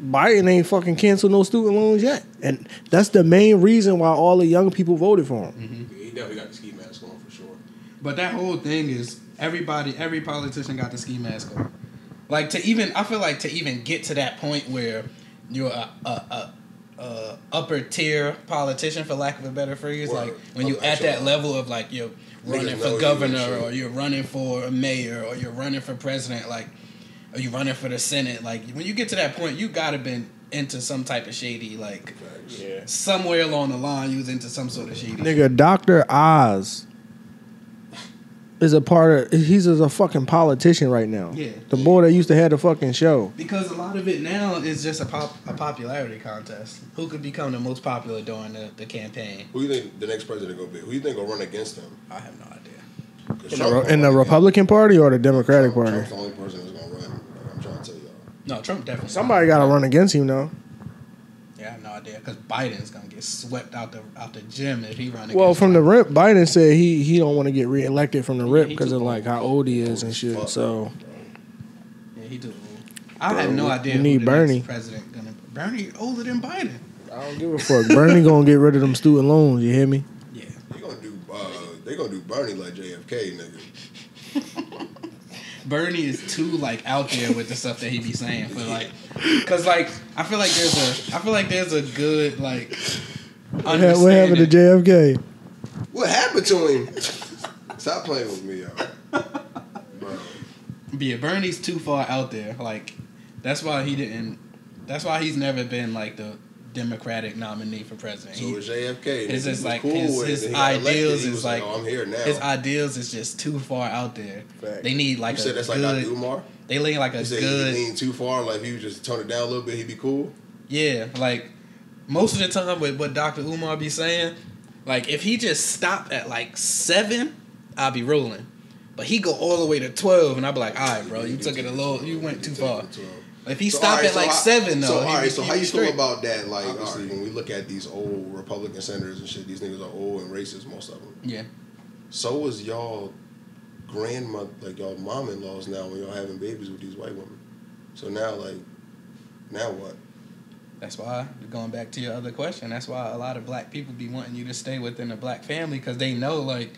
Speaker 1: Biden ain't fucking canceled no student loans yet, and that's the main reason why all the young people voted for him.
Speaker 3: He definitely got the ski mask on for sure.
Speaker 2: But that whole thing is everybody, every politician got the ski mask on. Like to even, I feel like to even get to that point where you're a, a, a, a upper tier politician, for lack of a better phrase,
Speaker 3: Word.
Speaker 2: like when you
Speaker 3: Up
Speaker 2: at that level of like you're running for governor
Speaker 3: shit.
Speaker 2: or you're running for a mayor or you're running for president, like or you running for the senate. Like when you get to that point, you gotta been into some type of shady, like
Speaker 1: Yeah,
Speaker 2: somewhere along the line, you was into some sort of shady.
Speaker 1: nigga, Doctor Oz is a part of. He's just a fucking politician right now.
Speaker 2: Yeah.
Speaker 1: the boy that used to have the fucking show.
Speaker 2: Because a lot of it now is just a pop a popularity contest. Who could become the most popular during the, the campaign?
Speaker 3: Who you think the next president gonna be? Who you think will run against him?
Speaker 2: I have no idea.
Speaker 1: In the, in the
Speaker 3: run against-
Speaker 1: Republican Party or the Democratic
Speaker 3: Trump-
Speaker 1: Party?
Speaker 3: Trump's the only person that's gonna run. Like I'm trying to tell y'all.
Speaker 2: No, Trump definitely.
Speaker 1: Somebody got to run against him though.
Speaker 2: Yeah, I have no idea. Because Biden's gonna get swept out the out the gym if he run.
Speaker 1: Well,
Speaker 2: against
Speaker 1: from the
Speaker 2: Trump.
Speaker 1: rip, Biden said he he don't want to get reelected from the rip because
Speaker 2: too
Speaker 1: of like how old he is and shit.
Speaker 3: Fuck,
Speaker 1: So
Speaker 2: yeah, he do. I have no
Speaker 1: we-
Speaker 2: idea.
Speaker 1: we
Speaker 2: who
Speaker 1: need
Speaker 2: the
Speaker 1: Bernie.
Speaker 2: next president gonna. Bernie older than Biden.
Speaker 1: I don't give a fuck. Bernie gonna get rid of them student loans. You hear me?
Speaker 2: Yeah.
Speaker 3: they gonna do uh, they gonna do Bernie like JFK, nigga. *laughs*
Speaker 2: Bernie is too like out there with the stuff that he be saying for like, cause like I feel like there's a I feel like there's a good like.
Speaker 1: What what happened to JFK?
Speaker 3: What happened to him? Stop playing with me, yo. Bro.
Speaker 2: Yeah, Bernie's too far out there. Like that's why he didn't. That's why he's never been like the Democratic nominee for president.
Speaker 3: So
Speaker 2: He-
Speaker 3: was JFK.
Speaker 2: It's just like
Speaker 3: cool
Speaker 2: his- his
Speaker 3: then he got elected,
Speaker 2: ideals is like-
Speaker 3: oh, I'm here now.
Speaker 2: his ideals is just too far out there.
Speaker 1: Fact.
Speaker 2: They need like
Speaker 3: you
Speaker 2: a
Speaker 3: said that's like
Speaker 2: good.
Speaker 3: Dr. Umar.
Speaker 2: they lean like a
Speaker 3: You
Speaker 2: good.
Speaker 3: he leaned too far. Like if he just tone it down a little bit, he'd be cool.
Speaker 2: Yeah, like most of the time with what Dr. Umar be saying, like if he just stopped at like seven, I'll be rolling. But he go all the way to twelve, and I'll be like, all right, bro, you took it a little, you went too far. If he
Speaker 3: So,
Speaker 2: stopped
Speaker 3: alright,
Speaker 2: at
Speaker 3: so
Speaker 2: like
Speaker 3: how-
Speaker 2: seven, though,
Speaker 3: So
Speaker 2: he
Speaker 3: all
Speaker 2: be-
Speaker 3: right, so
Speaker 2: he
Speaker 3: how you feel about that? Like
Speaker 5: Obviously.
Speaker 3: alright, when we look at these old Republican senators and shit, these niggas are old and racist, most of them.
Speaker 2: Yeah,
Speaker 3: So was y'all grandmother, like y'all mom-in-laws now when y'all having babies with these white women. So now, like, now what?
Speaker 2: that's why going back to your other question. That's why a lot of black people be wanting you to stay within a black family because they know like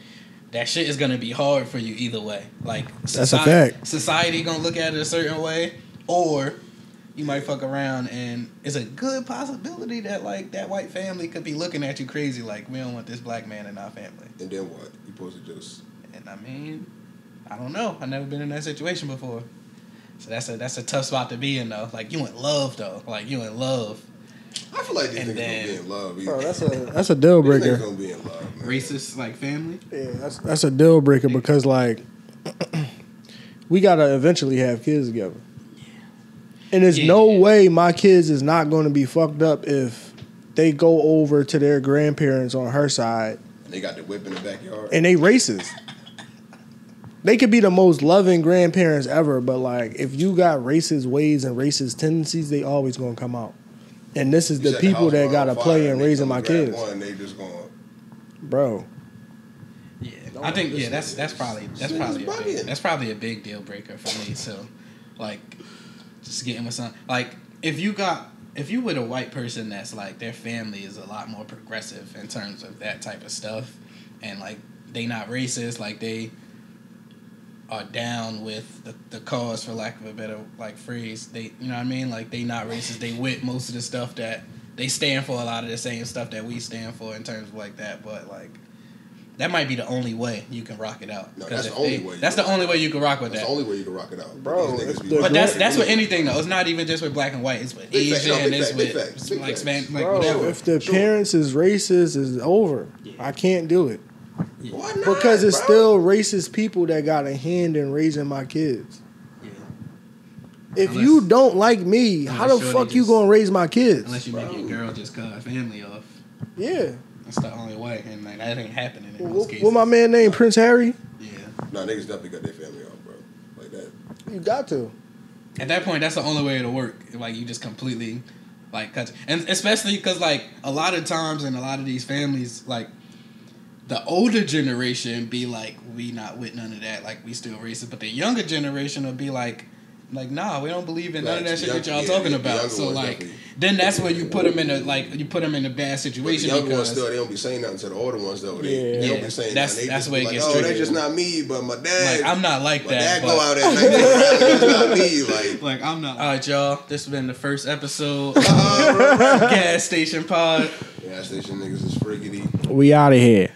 Speaker 2: that shit is gonna be hard for you either way. Like
Speaker 1: That's a fact.
Speaker 2: Society gonna look at it a certain way, or you might fuck around and it's a good possibility that like that white family could be looking at you crazy like we don't want this black man in our family.
Speaker 3: And then what? You supposed to just
Speaker 2: And I mean, I don't know. I've never been in that situation before. So that's a that's a tough spot to be in though. Like you in love though. Like you in love.
Speaker 3: I feel like these
Speaker 2: And
Speaker 3: niggas
Speaker 2: then-
Speaker 3: gonna be in love.
Speaker 1: Bro, that's a that's a deal
Speaker 3: these
Speaker 1: breaker.
Speaker 3: gonna be in love, man.
Speaker 2: Racist like family.
Speaker 1: Yeah, that's that's a deal breaker because like *clears throat* we gotta eventually have kids together. And there's
Speaker 2: Yeah.
Speaker 1: no way my kids is not gonna be fucked up if they go over to their grandparents on her side
Speaker 3: They got the whip in the backyard.
Speaker 1: and they racist. They could be the most loving grandparents ever, but like if you got racist ways and racist tendencies, they always gonna come out. And this is
Speaker 3: You
Speaker 1: the people
Speaker 3: house
Speaker 1: that gotta play in raising my kids,
Speaker 3: One, they just going.
Speaker 1: bro.
Speaker 2: Yeah, I think yeah, that's that's probably that's probably a big, that's probably a big deal breaker for me. So, like, just getting with some like if you got if you with a white person that's like their family is a lot more progressive in terms of that type of stuff, and like they not racist, like they are down with the, the cause for lack of a better like phrase. They you know what I mean? Like they not racist. They with most of the stuff that they stand for a lot of the same stuff that we stand for in terms of like that, but like that might be the only way you can rock it out.
Speaker 3: No,
Speaker 2: 'Cause
Speaker 3: that's the only
Speaker 2: they-
Speaker 3: way you
Speaker 2: That's
Speaker 3: can
Speaker 2: the
Speaker 3: rock
Speaker 2: only
Speaker 3: it
Speaker 2: way
Speaker 3: out.
Speaker 2: you can rock with
Speaker 3: That's
Speaker 2: that.
Speaker 3: the only way you can rock it out.
Speaker 1: Bro,
Speaker 3: These niggas
Speaker 1: if
Speaker 3: be
Speaker 1: the
Speaker 3: like-
Speaker 2: But that's that's with anything though. It's not even just with black and white. It's with
Speaker 3: Big fact-
Speaker 2: Asian.
Speaker 3: no, big
Speaker 2: it's
Speaker 3: fact-
Speaker 2: with
Speaker 3: facts, big
Speaker 2: like
Speaker 3: facts.
Speaker 2: Span, like
Speaker 1: Bro,
Speaker 2: whatever.
Speaker 1: if the
Speaker 3: Sure.
Speaker 1: parents is racist, is over. I can't do it
Speaker 3: Why not,
Speaker 1: because it's
Speaker 3: bro?
Speaker 1: still racist people that got a hand in raising my kids.
Speaker 2: Yeah.
Speaker 1: If
Speaker 2: Unless-
Speaker 1: you don't like me, how the
Speaker 2: shorty
Speaker 1: fuck you gonna raise my kids?
Speaker 2: Unless you make your girl just cut her family off.
Speaker 1: yeah.
Speaker 2: That's the only way, and like that ain't happening in most cases.
Speaker 1: what my man named Prince Harry?
Speaker 2: Yeah.
Speaker 3: Nah, niggas definitely got their family off, bro. Like that.
Speaker 1: You got to.
Speaker 2: At that point, that's the only way it'll work. Like you just completely, like cut, and especially because like a lot of times in a lot of these families, like the older generation be like, we not with none of that. Like we still racist, but the younger generation will be like. Like nah, we don't believe in none of that
Speaker 3: Facts.
Speaker 2: shit that y'all
Speaker 3: yeah,
Speaker 2: talking
Speaker 3: the- the
Speaker 2: about. So like,
Speaker 3: definitely.
Speaker 2: then that's where you put them in a like you put them in a bad
Speaker 3: But the
Speaker 2: situation
Speaker 3: younger ones still, they don't be saying nothing to the older ones though. They,
Speaker 1: Yeah.
Speaker 3: they don't be saying
Speaker 2: That's-
Speaker 3: nothing. They
Speaker 2: that's
Speaker 3: just
Speaker 2: where it
Speaker 3: like,
Speaker 2: gets
Speaker 3: oh,
Speaker 2: tricky.
Speaker 3: that's just not me, but my dad.
Speaker 2: like I'm not like
Speaker 3: my
Speaker 2: that.
Speaker 3: dad
Speaker 2: but-
Speaker 3: go out at night. *laughs* that's not me. Like, *laughs*
Speaker 2: Like I'm not. All right, y'all. This has been the first episode *laughs* of Gas Station Pod.
Speaker 3: gas station niggas is friggity.
Speaker 1: We out of here.